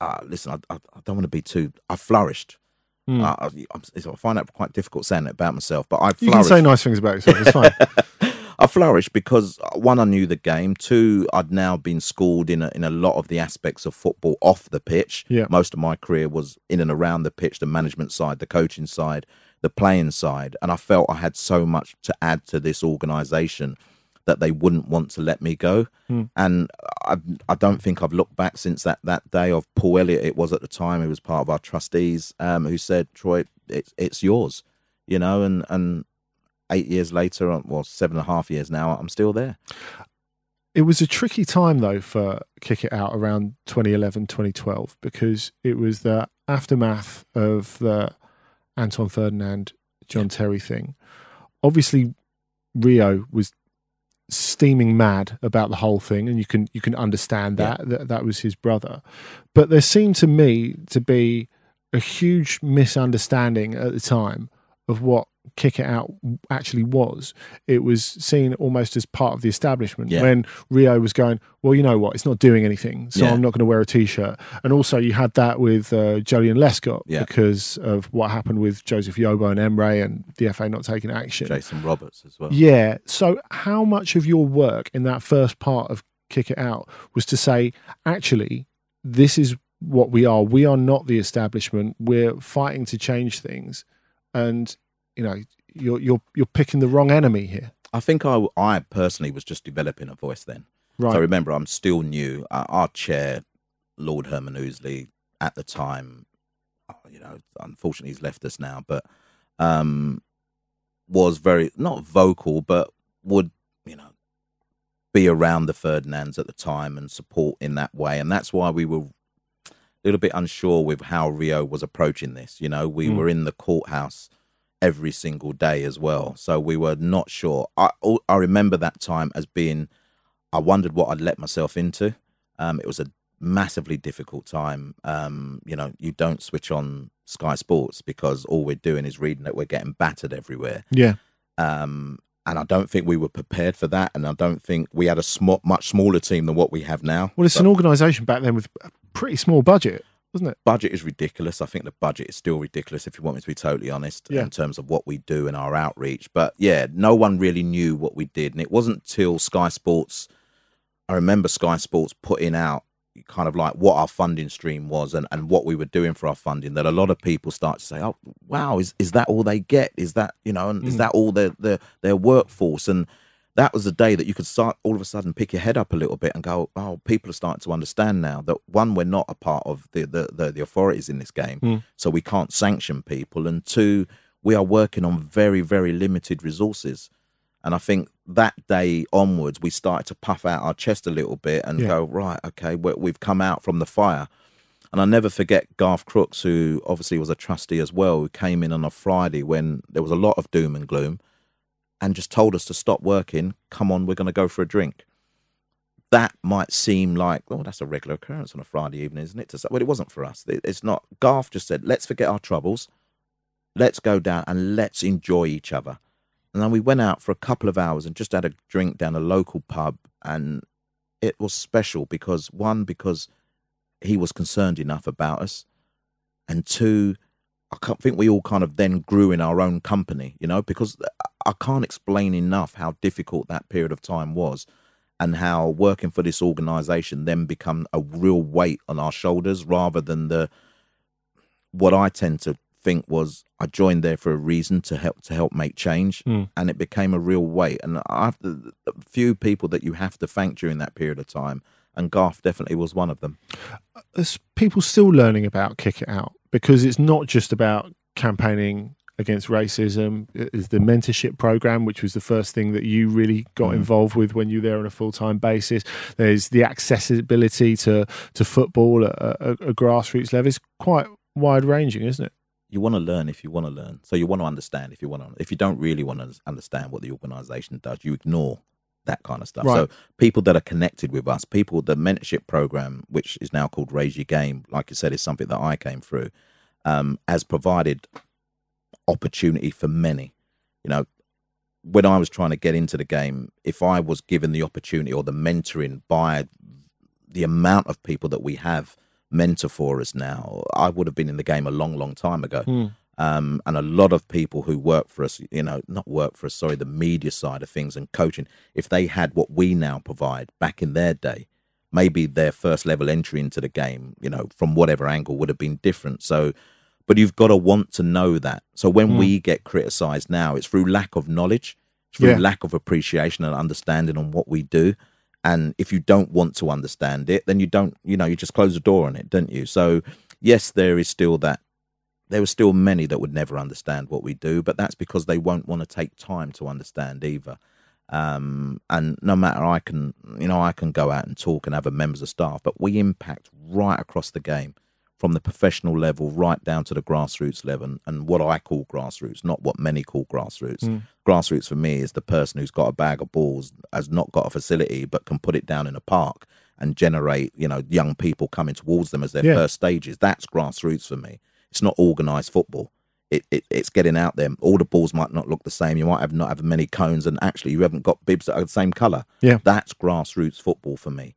uh, listen, I, I, I don't want to be too. I flourished. Hmm. Uh, I, I find that quite difficult saying it about myself, but I You can say nice things about yourself. It's fine. (laughs) (laughs) I flourished because uh, one, I knew the game. Two, I'd now been schooled in a, in a lot of the aspects of football off the pitch. Yeah. Most of my career was in and around the pitch, the management side, the coaching side, the playing side, and I felt I had so much to add to this organisation that they wouldn't want to let me go. Hmm. And I, I don't think I've looked back since that, that day of Paul Elliott. It was at the time. He was part of our trustees um, who said, "Troy, it's it's yours," you know, and and eight years later, uh, well, seven and a half years now, I'm still there. it was a tricky time though for kick it out around 2011 2012 because it was the aftermath of the anton ferdinand john terry thing obviously rio was steaming mad about the whole thing and you can you can understand that that, that was his brother. But there seemed to me to be a huge misunderstanding at the time of what kick it out actually was it was seen almost as part of the establishment Yeah. when rio was going well you know what it's not doing anything so Yeah. i'm not going to wear a t-shirt and also you had that with uh, Joleon lescott Yeah. because of what happened with joseph yobo and emre and the fa not taking action Jason Roberts as well. yeah. So, how much of your work in that first part of Kick It Out was to say, actually, this is what we are. We are not the establishment. We're fighting to change things, and you know, you're you're you're picking the wrong enemy here. I think I, I personally was just developing a voice then. Right. So remember, I'm still new. Uh, our chair, Lord Herman Ouseley, at the time, uh, you know, unfortunately he's left us now, but um, was very not vocal, but would you know be around the Ferdinands at the time and support in that way, and that's why we were a little bit unsure with how Rio was approaching this. You know, we Mm. were in the courthouse every single day as well, so we were not sure. I I remember that time as being, I wondered what I'd let myself into. Um, it was a massively difficult time. Um, you know, you don't switch on Sky Sports because all we're doing is reading that we're getting battered everywhere. Yeah. Um, and I don't think we were prepared for that. And I don't think we had a small, much smaller team than what we have now. Well, it's So an organisation back then with a pretty small budget, wasn't it? budget is ridiculous. I think the budget is still ridiculous, if you want me to be totally honest, Yeah. in terms of what we do and our outreach. But yeah, no one really knew what we did. And it wasn't till Sky Sports, I remember Sky Sports putting out kind of like what our funding stream was and, and what we were doing for our funding that a lot of people start to say, oh, wow, is, is that all they get? Is that, you know, and is Mm. that all their, their, their workforce? And that was the day that you could start all of a sudden pick your head up a little bit and go, oh, people are starting to understand now that one, we're not a part of the the, the, the authorities in this game, Mm. so we can't sanction people, and two, we are working on very very limited resources. And I think that day onwards, we started to puff out our chest a little bit and Yeah. go, right, okay, we we've come out from the fire. And I never forget Garth Crooks, who obviously was a trustee as well, who came in on a Friday when there was a lot of doom and gloom and just told us to stop working. Come on, we're going to go for a drink. That might seem like, oh, that's a regular occurrence on a Friday evening, isn't it? Well, it wasn't for us. It's not. Garth just said, let's forget our troubles. Let's go down and let's enjoy each other. And then we went out for a couple of hours and just had a drink down a local pub. And it was special because, one, because he was concerned enough about us. And two, I think we all kind of then grew in our own company, you know, because uh, I can't explain enough how difficult that period of time was and how working for this organization then become a real weight on our shoulders rather than the what I tend to think was I joined there for a reason to help to help make change Mm. and it became a real weight and I have the, the few people that you have to thank during that period of time and Garth definitely was one of them. There's people still learning about Kick It Out because it's not just about campaigning against racism is the mentorship program which was the first thing that you really got Mm. involved with when you were there on a full-time basis there's the accessibility to to football at a, a grassroots level it's quite wide ranging isn't it you want to learn if you want to learn. So you want to understand if you want to. If you don't really want to understand what the organisation does, you ignore that kind of stuff. Right. So people that are connected with us, people, the mentorship program, which is now called Raise Your Game, like you said, is something that I came through, um, has provided opportunity for many. You know, when I was trying to get into the game, if I was given the opportunity or the mentoring by the amount of people that we have mentor for us now, I would have been in the game a long, long time ago. Hmm. Um, and a lot of people who work for us, you know, not work for us, sorry, the media side of things and coaching, if they had what we now provide back in their day, maybe their first level entry into the game, you know, from whatever angle would have been different. So, but you've got to want to know that. So when Mm. we get criticized now, it's through lack of knowledge, it's through Yeah. lack of appreciation and understanding on what we do. And if you don't want to understand it, then you don't, you know, you just close the door on it, don't you? So, yes, there is still that. There are still many that would never understand what we do, but that's because they won't want to take time to understand either. Um, and no matter I can, you know, I can go out and talk and have a members of staff, but we impact right across the game, from the professional level right down to the grassroots level, and, what I call grassroots, not what many call grassroots. Mm. Grassroots for me is the person who's got a bag of balls, has not got a facility, but can put it down in a park and generate, you know, young people coming towards them as their Yeah. first stages. That's grassroots for me. It's not organised football. It, it it's getting out there. All the balls might not look the same. You might have not have many cones, and actually you haven't got bibs that are the same colour. Yeah. that's grassroots football for me.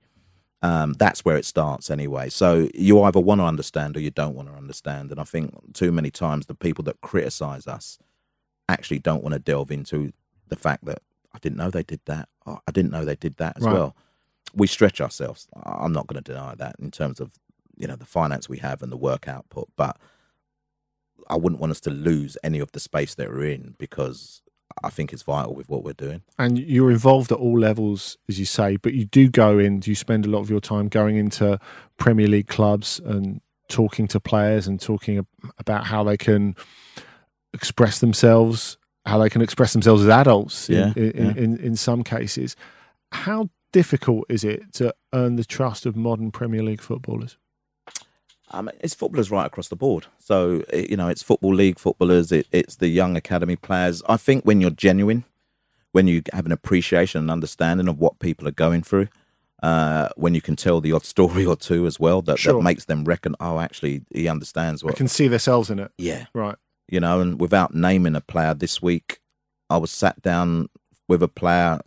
Um, that's where it starts anyway. So you either want to understand or you don't want to understand. And I think too many times the people that criticise us actually don't want to delve into the fact that I didn't know they did that. Oh, I didn't know they did that as Right. well. We stretch ourselves. I'm not going to deny that in terms of you know the finance we have and the work output, but I wouldn't want us to lose any of the space that we're in because I think it's vital with what we're doing. and you're involved at all levels, as you say, but you do go in, do you spend a lot of your time going into Premier League clubs and talking to players and talking about how they can express themselves, how they can express themselves as adults in, Yeah, in, yeah. In, in some cases. How difficult is it to earn the trust of modern Premier League footballers? Um, it's footballers right across the board. So you know, it's football league footballers. It, it's the young academy players. I think when you're genuine, when you have an appreciation and understanding of what people are going through, uh, when you can tell the odd (laughs) story or two as well, that, Sure. that makes them reckon, oh, actually, he understands what. can see themselves in it. yeah, Right. you know, and without naming a player this week, I was sat down with a player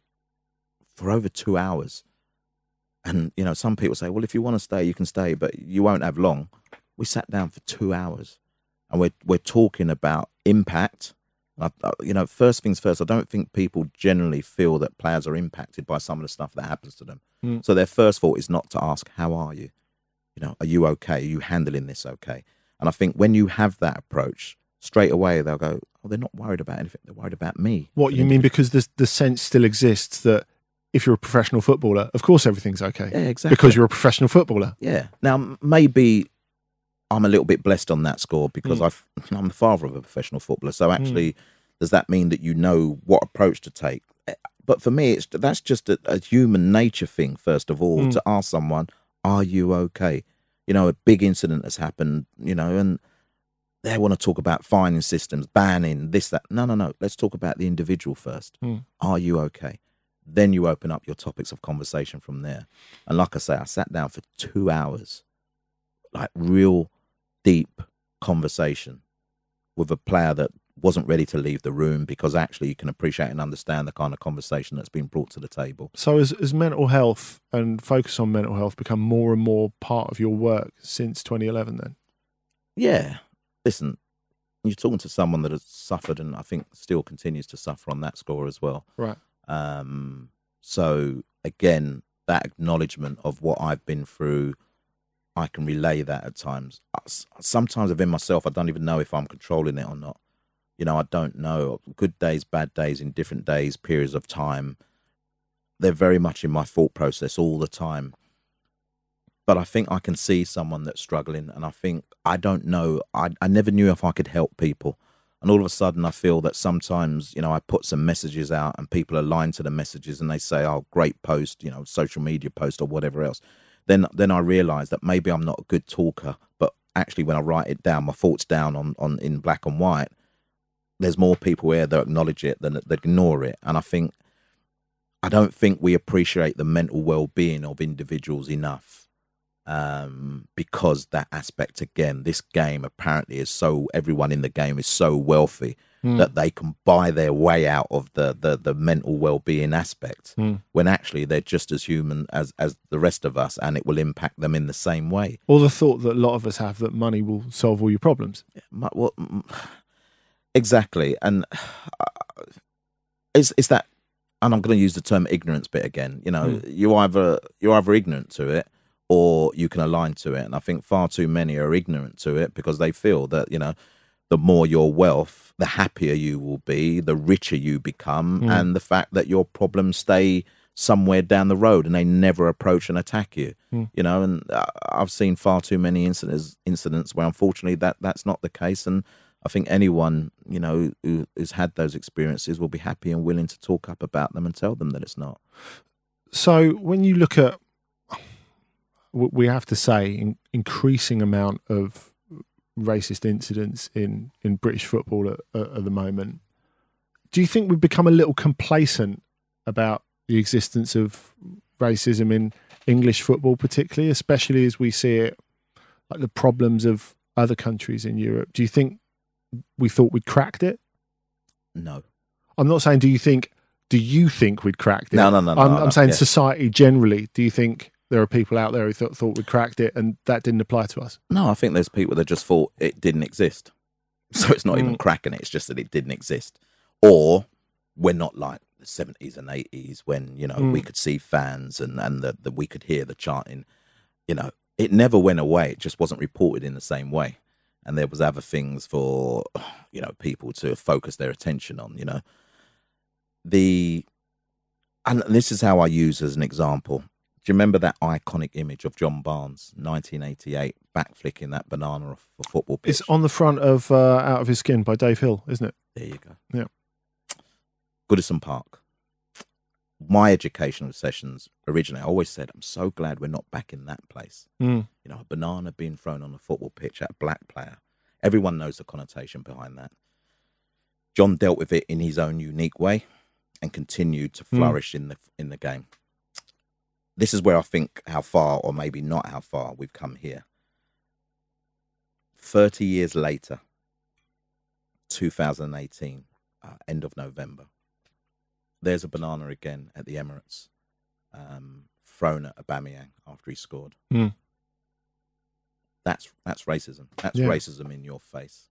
for over two hours. And, you know, some people say, well, if you want to stay, you can stay, but you won't have long. We sat down for two hours and we're, we're talking about impact. I, you know, first things first, I don't think people generally feel that players are impacted by some of the stuff that happens to them. Mm. So their first thought is not to ask, how are you? You know, are you okay? Are you handling this okay? And I think when you have that approach, straight away they'll go, oh, they're not worried about anything. They're worried about me. What you mean? Because the the sense still exists that if you're a professional footballer, of course everything's okay. Yeah, exactly. Because you're a professional footballer. Yeah. Now maybe I'm a little bit blessed on that score because Mm. I've (laughs) I'm the father of a professional footballer. So actually, does that mean that you know what approach to take? Eh, But for me, it's that's just a, a human nature thing. First of all, Mm. to ask someone, "Are you okay?" You know, a big incident has happened. You know, and they want to talk about fining systems, banning this, that. No, no, no. Let's talk about the individual first. Mm. Are you okay? Then you open up your topics of conversation from there. And like I say, I sat down for two hours, like real deep conversation with a player that wasn't ready to leave the room because actually you can appreciate and understand the kind of conversation that's been brought to the table. So as as mental health and focus on mental health become more and more part of your work since 2011, then Yeah. Listen, you're talking to someone that has suffered and I think still continues to suffer on that score as well. right? Um, so again, that acknowledgement of what I've been through, I can relay that at times. Sometimes within myself, I don't even know if I'm controlling it or not. You know, I don't know. Good days, bad days, in different days, periods of time. They're very much in my thought process all the time. but I think I can see someone that's struggling, and I think I don't know. I I never knew if I could help people, and all of a sudden I feel that sometimes you know I put some messages out, and people align to the messages, and they say, "Oh, great post," you know, social media post or whatever else. Then then I realise that maybe I'm not a good talker, but actually when I write it down, my thoughts down on on in black and white, there's more people here that acknowledge it than that ignore it, and I think. I don't think we appreciate the mental well-being of individuals enough um, because that aspect again, this game apparently is so everyone in the game is so wealthy Mm. that they can buy their way out of the the, the mental well being aspect Mm. when actually they're just as human as as the rest of us, and it will impact them in the same way. Or the thought that a lot of us have that money will solve all your problems. Mu- Well, mm, exactly, and uh, is is that? And I'm going to use the term ignorance bit again. You know, you either you're either ignorant to it or you can align to it, and I think far too many are ignorant to it because they feel that you know the more your wealth, the happier you will be, the richer you become, Mm. and the fact that your problems stay somewhere down the road and they never approach and attack you. Mm. You know, and uh, I've seen far too many incidents incidents where unfortunately that that's not the case, and I think anyone you know who, who's had those experiences will be happy and willing to talk up about them and tell them that it's not. So when you look at, we have to say, in, increasing amount of racist incidents in in British football at, at, the moment. Do you think we've become a little complacent about the existence of racism in English football, particularly, especially as we see it, like the problems of other countries in Europe? Do you think we thought we'd cracked it? No. I'm not saying. Do you think? Do you think we'd cracked it? No, no, no, no, I'm, no, I'm saying yeah. society generally. Do you think there are people out there who thought, thought we'd cracked it and that didn't apply to us? No, I think there's people that just thought it didn't exist. (laughs) So it's not even Mm. cracking it, it's just that it didn't exist. Or we're not like the 70s and 80s when, you know, we Mm. could see fans and, and the, the, we could hear the chanting. You know, it never went away. It just wasn't reported in the same way. And there was other things for, (sighs) you know, people to focus their attention on, you know. The, and this is how I use as an example. Do you remember that iconic image of John Barnes, 1988, backflicking that banana off a football pitch? It's on the front of uh, Out of His Skin by Dave Hill, isn't it? There you go. Yeah. Goodison Park. My educational sessions originally, I always said, I'm so glad we're not back in that place. Mm. You know, a banana being thrown on a football pitch at a black player. Everyone knows the connotation behind that. John dealt with it in his own unique way and continued to Mm. flourish in the in the game. This is where I think how far, or maybe not how far, we've come here. 30 years later, 2018, uh, end of November, there's a banana again at the Emirates, um, thrown at Aubameyang after he scored. Mm. That's that's racism. That's Yeah. racism in your face.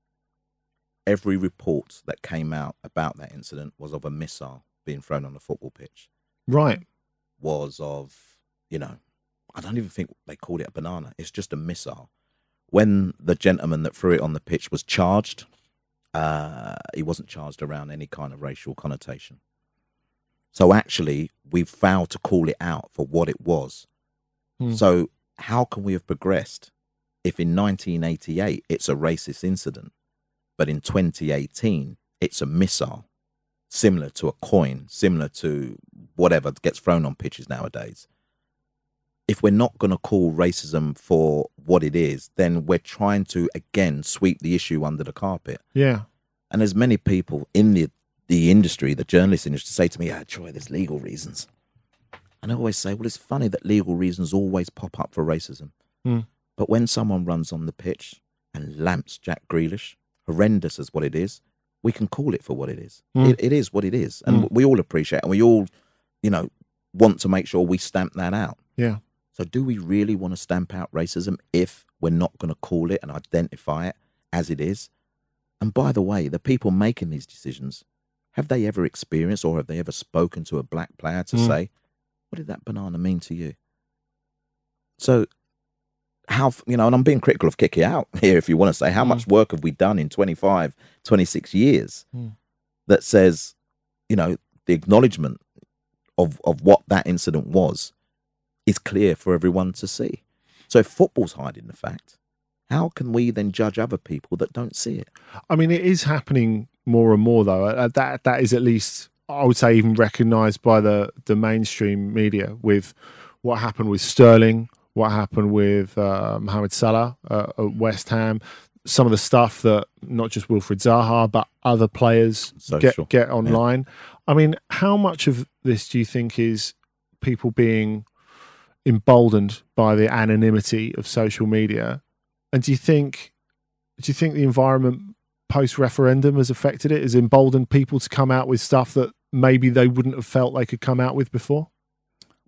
Every report that came out about that incident was of a missile being thrown on a football pitch. Right. Was of you know, I don't even think they called it a banana. It's just a missile. When the gentleman that threw it on the pitch was charged, uh, he wasn't charged around any kind of racial connotation. So actually, we've failed to call it out for what it was. Hmm. So how can we have progressed if in 1988 it's a racist incident, but in 2018 it's a missile, similar to a coin, similar to whatever gets thrown on pitches nowadays? If we're not going to call racism for what it is, then we're trying to again sweep the issue under the carpet. Yeah. And there's many people in the the industry, the journalist industry, say to me, "Ah, Troy, there's legal reasons." And I always say, "Well, it's funny that legal reasons always pop up for racism." Mm. But when someone runs on the pitch and lamps Jack Grealish, horrendous as what it is, we can call it for what it is. Mm. It, it is what it is, and Mm. we all appreciate, it, and we all, you know, want to make sure we stamp that out. Yeah. So, do we really want to stamp out racism if we're not going to call it and identify it as it is? And by the way, the people making these decisions, have they ever experienced or have they ever spoken to a black player to Mm. say, what did that banana mean to you? So, how, you know, and I'm being critical of kick it out (laughs) here, if you want to say, how Mm. much work have we done in 25, 26 years Mm. that says, you know, the acknowledgement of, of what that incident was is clear for everyone to see. So if football's hiding the fact, how can we then judge other people that don't see it? I mean, it is happening more and more, though. Uh, that that is at least, I would say, even recognised by the the mainstream media with what happened with Sterling, what happened with uh, Mohamed Salah uh, at West Ham, some of the stuff that not just Wilfried Zaha but other players get get online. Yeah. I mean, how much of this do you think is people being emboldened by the anonymity of social media? And do you think do you think the environment post referendum has affected it? Has emboldened people to come out with stuff that maybe they wouldn't have felt they could come out with before?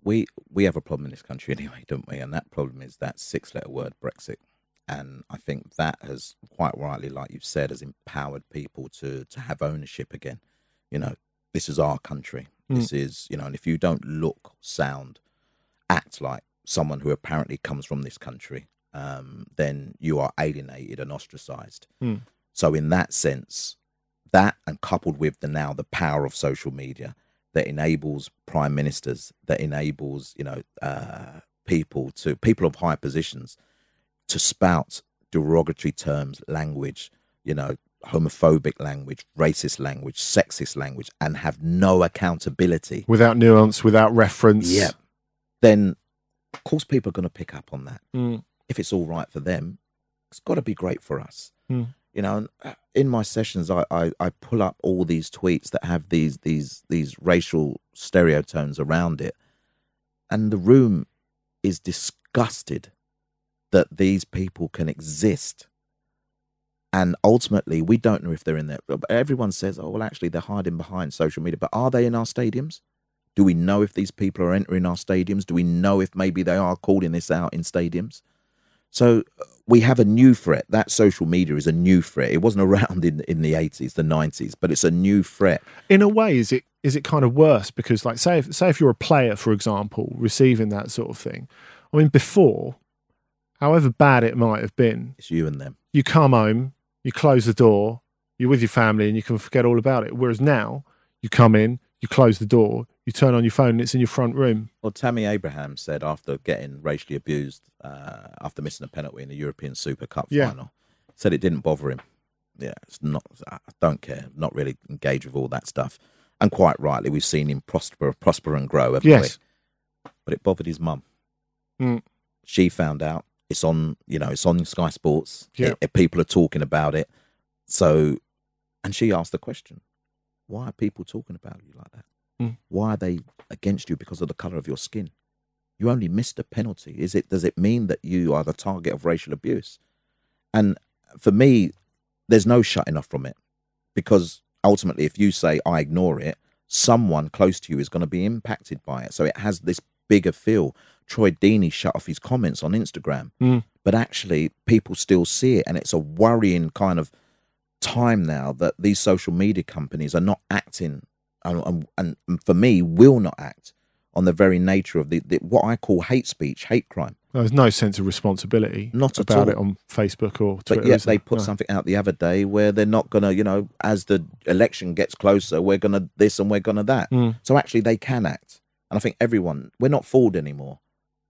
We we have a problem in this country (laughs) anyway, don't we? And that problem is that six letter word Brexit. And I think that has quite rightly, like you've said, has empowered people to to have ownership again. You know, this is our country. Mm. This is, you know, and if you don't look, sound, act like someone who apparently comes from this country, um, then you are alienated and ostracized. Mm. So, in that sense, that and coupled with the now the power of social media that enables prime ministers, that enables you know uh, people to people of high positions to spout derogatory terms, language, you know, homophobic language, racist language, sexist language, and have no accountability without nuance, without reference. Yeah, then of course people are going to pick up on that. Mm. If it's all right for them, it's got to be great for us. Mm. You know, uh, in my sessions, I, I, I pull up all these tweets that have these these these racial stereotones around it, and the room is disgusted that these people can exist and ultimately, we don't know if they're in there. Everyone says, oh, well, actually, they're hiding behind social media. But are they in our stadiums? Do we know if these people are entering our stadiums? Do we know if maybe they are calling this out in stadiums? So uh, we have a new threat. That social media is a new threat. It wasn't (laughs) around in in the eighties, the nineties, but it's a new threat. In a way, is it is it kind of worse because, like, say if, say if you're a player, for example, receiving that sort of thing. I mean, before, however bad it might have been, it's you and them. You come home, you close the door, you're with your family, and you can forget all about it. Whereas now, you come in, you close the door, you turn on your phone, and it's in your front room. Well, Tammy Abraham said after getting racially abused uh, after missing a penalty in the European Super Cup yeah. final, said it didn't bother him. Yeah, it's not. I don't care. Not really engaged with all that stuff. And quite rightly, we've seen him prosper, prosper and grow, haven't yes. we? But it bothered his mum. Mm. She found out it's on, you know, it's on Sky Sports. Yeah. It, it, people are talking about it. So, and she asked the question, why are people talking about you like that? Mm. Why are they against you because of the color of your skin? You only missed a penalty. Is it? Does it mean that you are the target of racial abuse? And for me, there's no shutting off from it because ultimately, if you say I ignore it, someone close to you is going to be impacted by it. So it has this bigger feel. Troy Deeney shut off his comments on Instagram, mm. but actually people still see it, and it's a worrying kind of time now that these social media companies are not acting, and, and, and for me, will not act on the very nature of the, the, what I call hate speech, hate crime. There's no sense of responsibility not about it on Facebook or Twitter. But yet they put no. something out the other day where they're not going to, you know, as the election gets closer, we're going to this and we're going to that. Mm. So actually, they can act. And I think everyone, we're not fooled anymore.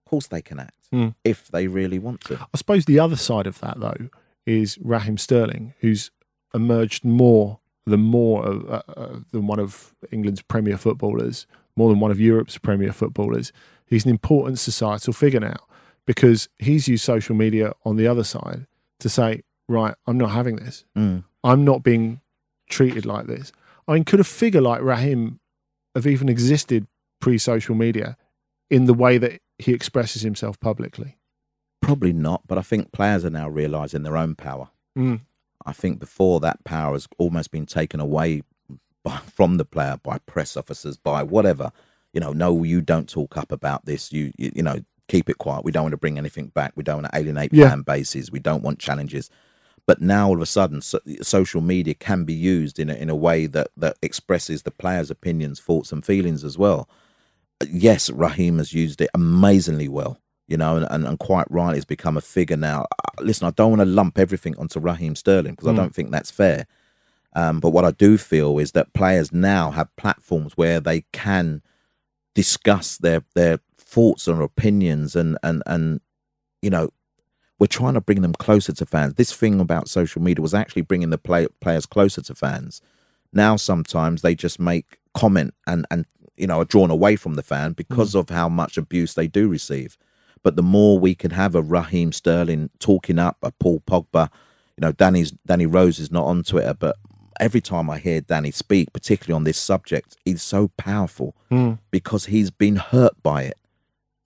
Of course, they can act mm. if they really want to. I suppose the other side of that, though, is Raheem Sterling, who's emerged more than more uh, uh, than one of England's premier footballers, more than one of Europe's premier footballers. He's an important societal figure now because he's used social media on the other side to say, right, I'm not having this. Mm. I'm not being treated like this. I mean, could a figure like Raheem have even existed pre social media in the way that he expresses himself publicly? Probably not, but I think players are now realizing their own power. Mm. I think before that power has almost been taken away by, (laughs) from the player by press officers, by whatever. You know, no, you don't talk up about this. You, you, you know, keep it quiet. We don't want to bring anything back. We don't want to alienate yeah. fan bases. We don't want challenges. But now all of a sudden, so, social media can be used in a, in a way that that expresses the players' opinions, thoughts, and feelings as well yes, Raheem has used it amazingly well, you know, and, and, and quite rightly has become a figure now. Listen, I don't want to lump everything onto Raheem Sterling because mm. I don't think that's fair. Um, but what I do feel is that players now have platforms where they can discuss their their thoughts and opinions and and and you know, we're trying to bring them closer to fans. This thing about social media was actually bringing the play, players closer to fans. Now sometimes they just make comment and and you know are drawn away from the fan because mm. of how much abuse they do receive. But the more we can have a Raheem Sterling talking up, a Paul Pogba, you know, Danny's Danny Rose is not on Twitter, but every time I hear Danny speak, particularly on this subject, he's so powerful mm. because he's been hurt by it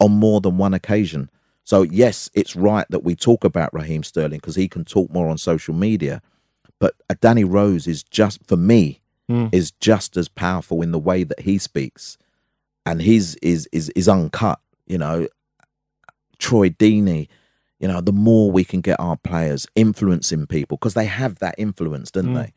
on more than one occasion. So yes, it's right that we talk about Raheem Sterling because he can talk more on social media, but a Danny Rose is just for me mm. is just as powerful in the way that he speaks, and his is is is uncut. You know, Troy Deeney. You know, the more we can get our players influencing people because they have that influence, don't mm. they?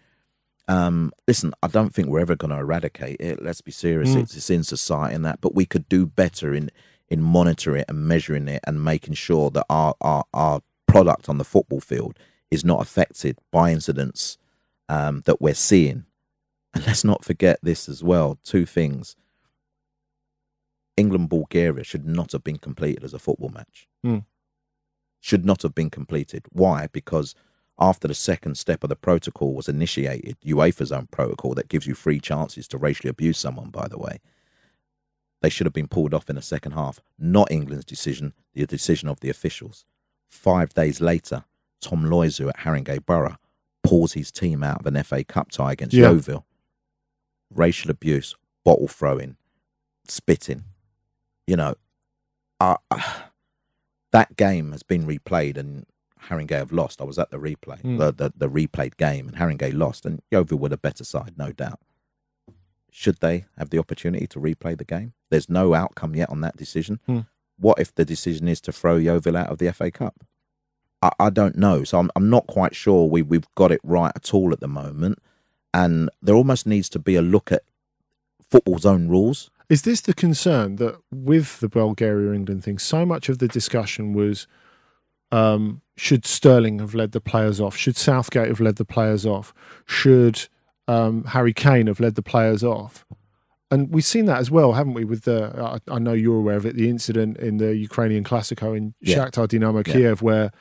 Um, listen, I don't think we're ever going to eradicate it. Let's be serious. Mm. It's, it's in society and that, but we could do better in in monitoring it and measuring it and making sure that our our, our product on the football field is not affected by incidents um, that we're seeing. And let's not forget this as well. Two things. England Bulgaria should not have been completed as a football match. Mm. Should not have been completed. Why? Because after the second step of the protocol was initiated, UEFA's own protocol that gives you three chances to racially abuse someone, by the way, they should have been pulled off in the second half. Not England's decision, the decision of the officials. Five days later, Tom Loizou at Haringey Borough pulls his team out of an FA Cup tie against yeah. Yeovil racial abuse, bottle throwing, spitting. You know, uh, uh, that game has been replayed and Haringey have lost. I was at the replay, mm. the, the, the replayed game, and Haringey lost, and Yeovil were the better side, no doubt. Should they have the opportunity to replay the game? There's no outcome yet on that decision. Mm. What if the decision is to throw Yeovil out of the FA Cup? I, I don't know. So I'm, I'm not quite sure we, we've got it right at all at the moment and there almost needs to be a look at football's own rules. Is this the concern that with the Bulgaria England thing, so much of the discussion was um, should Sterling have led the players off? Should Southgate have led the players off? Should um, Harry Kane have led the players off? And we've seen that as well, haven't we? With the, I, I know you're aware of it, the incident in the Ukrainian Classico in yeah. Shakhtar Dynamo yeah. Kiev, where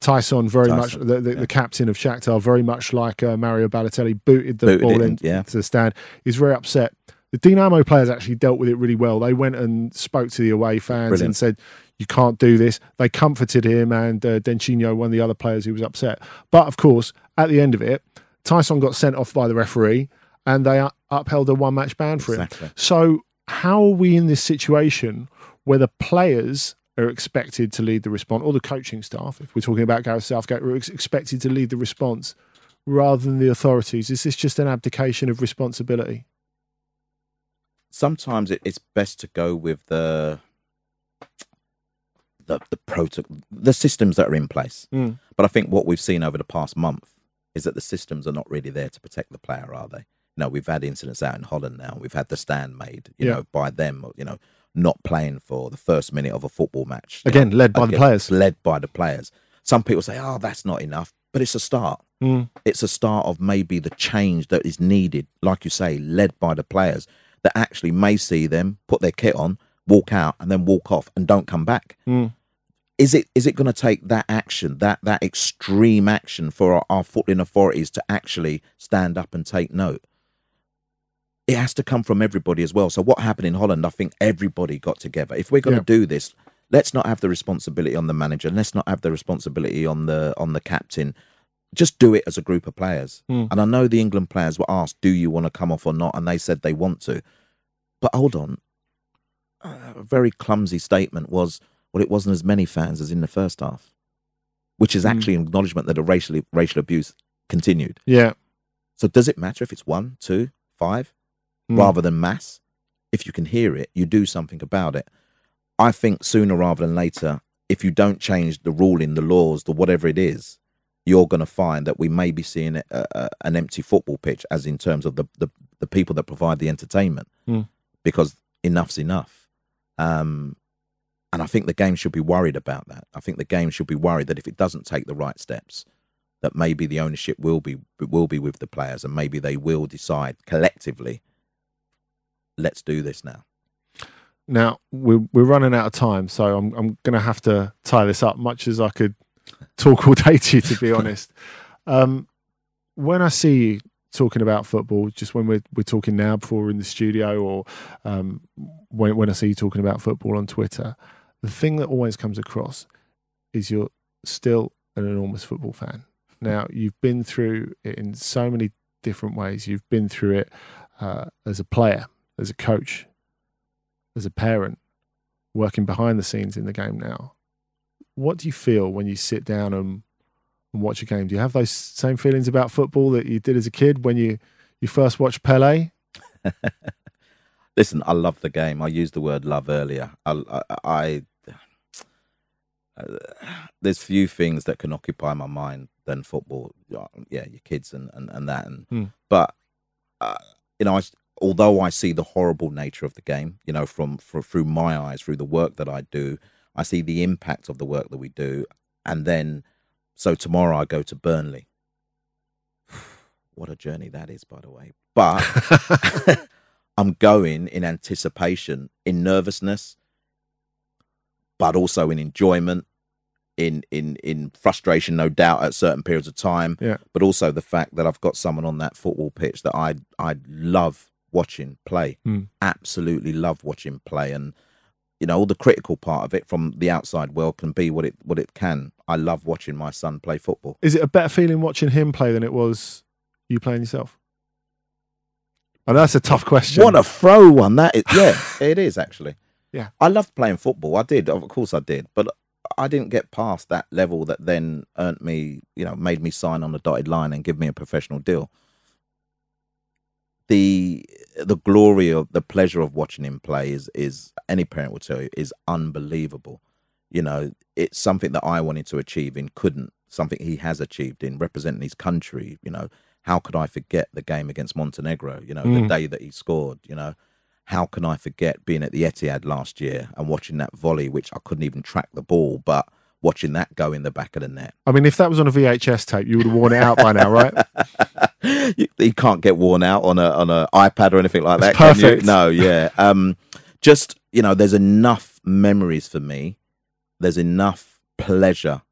Taison very Taison, much the, the, yeah. the, captain of Shakhtar, very much like uh, Mario Balotelli, booted the booted ball in, yeah. into the stand. He's very upset. The Dinamo players actually dealt with it really well. They went and spoke to the away fans Brilliant. and said, "You can't do this." They comforted him and uh, Dentinho, one of the other players who was upset. But of course, at the end of it, Taison got sent off by the referee, and they upheld a one-match ban for exactly. him. So, how are we in this situation where the players are expected to lead the response, or the coaching staff, if we're talking about Gareth Southgate, are expected to lead the response rather than the authorities? Is this just an abdication of responsibility? Sometimes it's best to go with the the the protocol, the systems that are in place. Mm. But I think what we've seen over the past month is that the systems are not really there to protect the player, are they? You know, we've had incidents out in Holland now. We've had the stand made, you yeah. know, by them. You know, not playing for the first minute of a football match. Again, know, led by again, the players. Led by the players. Some people say, oh, that's not enough, but it's a start. Mm. It's a start of maybe the change that is needed, like you say, led by the players that actually may see them put their kit on, walk out, and then walk off and don't come back. Mm. Is it is it going to take that action, that that extreme action for our, our footballing authorities to actually stand up and take note? it has to come from everybody as well. So what happened in Holland, I think everybody got together. If we're going to yeah. do this, let's not have the responsibility on the manager. Let's not have the responsibility on the on the captain. Just do it as a group of players. Mm. And I know the England players were asked, "Do you want to come off or not?" And they said they want to. But hold on, a very clumsy statement was, "Well, it wasn't as many fans as in the first half," which is hmm. actually mm. an acknowledgement that the racial racial abuse continued. Yeah. So does it matter if it's one, two, five? mm. rather than mass. If you can hear it, you do something about it. I think sooner rather than later, if you don't change the ruling, the laws, the whatever it is, you're going to find that we may be seeing a, a, an empty football pitch, as in terms of the, the, the people that provide the entertainment, mm. because enough's enough. Um, and I think the game should be worried about that. I think the game should be worried that if it doesn't take the right steps, that maybe the ownership will be will be with the players, and maybe they will decide collectively let's do this now. Now we're we're running out of time, so I'm I'm going to have to tie this up. Much as I could talk all day to you, to be honest. Um, when I see you talking about football, just when we're we're talking now before we're in the studio, or um, when when I see you talking about football on Twitter, the thing that always comes across is you're still an enormous football fan. Now you've been through it in so many different ways. You've been through it uh, as a player, as a coach, as a parent, working behind the scenes in the game now. What do you feel when you sit down and, and watch a game? Do you have those same feelings about football that you did as a kid when you, you first watched Pele? (laughs) Listen, I love the game. I used the word love earlier. I, I, I uh, there's few things that can occupy my mind than football. Yeah, your kids and and, and that. And Hmm. but uh, you know, I, although I see the horrible nature of the game, you know, from, from through my eyes, through the work that I do, I see the impact of the work that we do, and then so tomorrow I go to Burnley. (sighs) what a journey that is, by the way. But (laughs) I'm going in anticipation, in nervousness, but also in enjoyment, in in in frustration, no doubt, at certain periods of time. Yeah. But also the fact that I've got someone on that football pitch that I I love watching play. Mm. Absolutely love watching play, and you know all the critical part of it from the outside world can be what it what it can. I love watching my son play football. Is it a better feeling watching him play than it was you playing yourself? And that's a tough question. What a throw one that is! Yeah, (laughs) it is actually. Yeah. I loved playing football. I did, of course, I did, but I didn't get past that level that then earned me, you know, made me sign on the dotted line and give me a professional deal. The the glory of the pleasure of watching him play is is any parent will tell you is unbelievable. You know, it's something that I wanted to achieve and couldn't. Something he has achieved in representing his country. You know, how could I forget the game against Montenegro? You know, the Mm. day that he scored. You know, how can I forget being at the Etihad last year and watching that volley, which I couldn't even track the ball, but watching that go in the back of the net. I mean, if that was on a VHS tape, you would have worn it out by now, right? (laughs) you, you can't get worn out on a on a iPad or anything like that. Perfect. No, yeah. (laughs) Um, just you know, there's enough memories for me. There's enough pleasure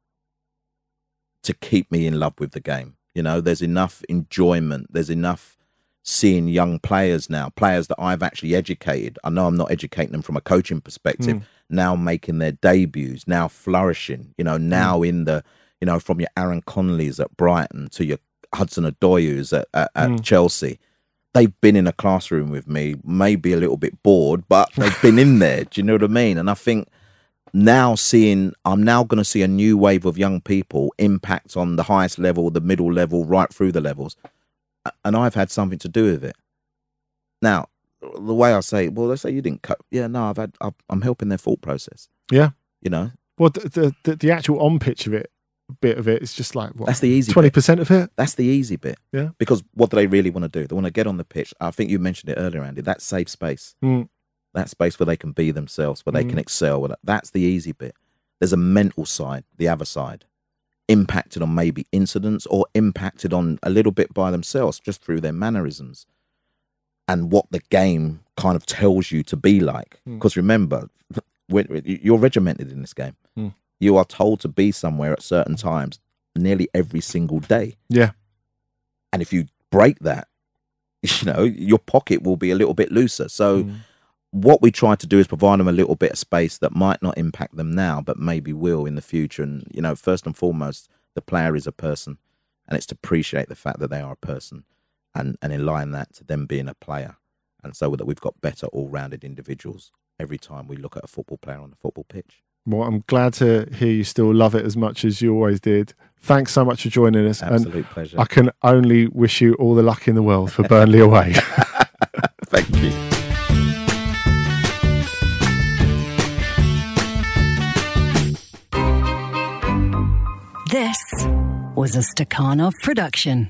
to keep me in love with the game. You know, there's enough enjoyment. There's enough seeing young players now, players that I've actually educated. I know I'm not educating them from a coaching perspective. Mm. Now making their debuts, now flourishing. You know, now in the you know from your Aaron Connollys at Brighton to your Hudson-Odois at, at, at Mm. Chelsea. They've been in a classroom with me, maybe a little bit bored, but they've been in (laughs) there. Do you know what I mean? And I think now seeing I'm now going to see a new wave of young people impact on the highest level, the middle level, right through the levels, and I've had something to do with it. Now, the way I say, well, let's say you didn't cut. Yeah, no, I've had. I've, I'm helping their thought process. Yeah. You know, Well, the the, the, the actual on pitch of it, bit of it, is just like what that's the easy. twenty percent of it. That's the easy bit. Yeah. Because what do they really want to do? They want to get on the pitch. I think you mentioned it earlier, Andy. That safe space. Mm. That space where they can be themselves, where they can Mm. excel. Where That's the easy bit. There's a mental side, the other side, impacted on maybe incidents or impacted on a little bit by themselves just through their mannerisms and what the game kind of tells you to be like. Mm. Because remember, (laughs) you're regimented in this game. Mm. You are told to be somewhere at certain times nearly every single day. Yeah. And if you break that, (laughs) you know, your pocket will be a little bit looser. So Mm. what we try to do is provide them a little bit of space that might not impact them now, but maybe will in the future. And, you know, first and foremost, the player is a person and it's to appreciate the fact that they are a person and, and align that to them being a player. And so that we've got better all rounded individuals every time we look at a football player on the football pitch. Well, I'm glad to hear you still love it as much as you always did. Thanks so much for joining us. Absolute and pleasure. I can only wish you all the luck in the world for Burnley (laughs) away. (laughs) Thank you. This was a Stakhanov production.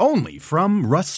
only from Rust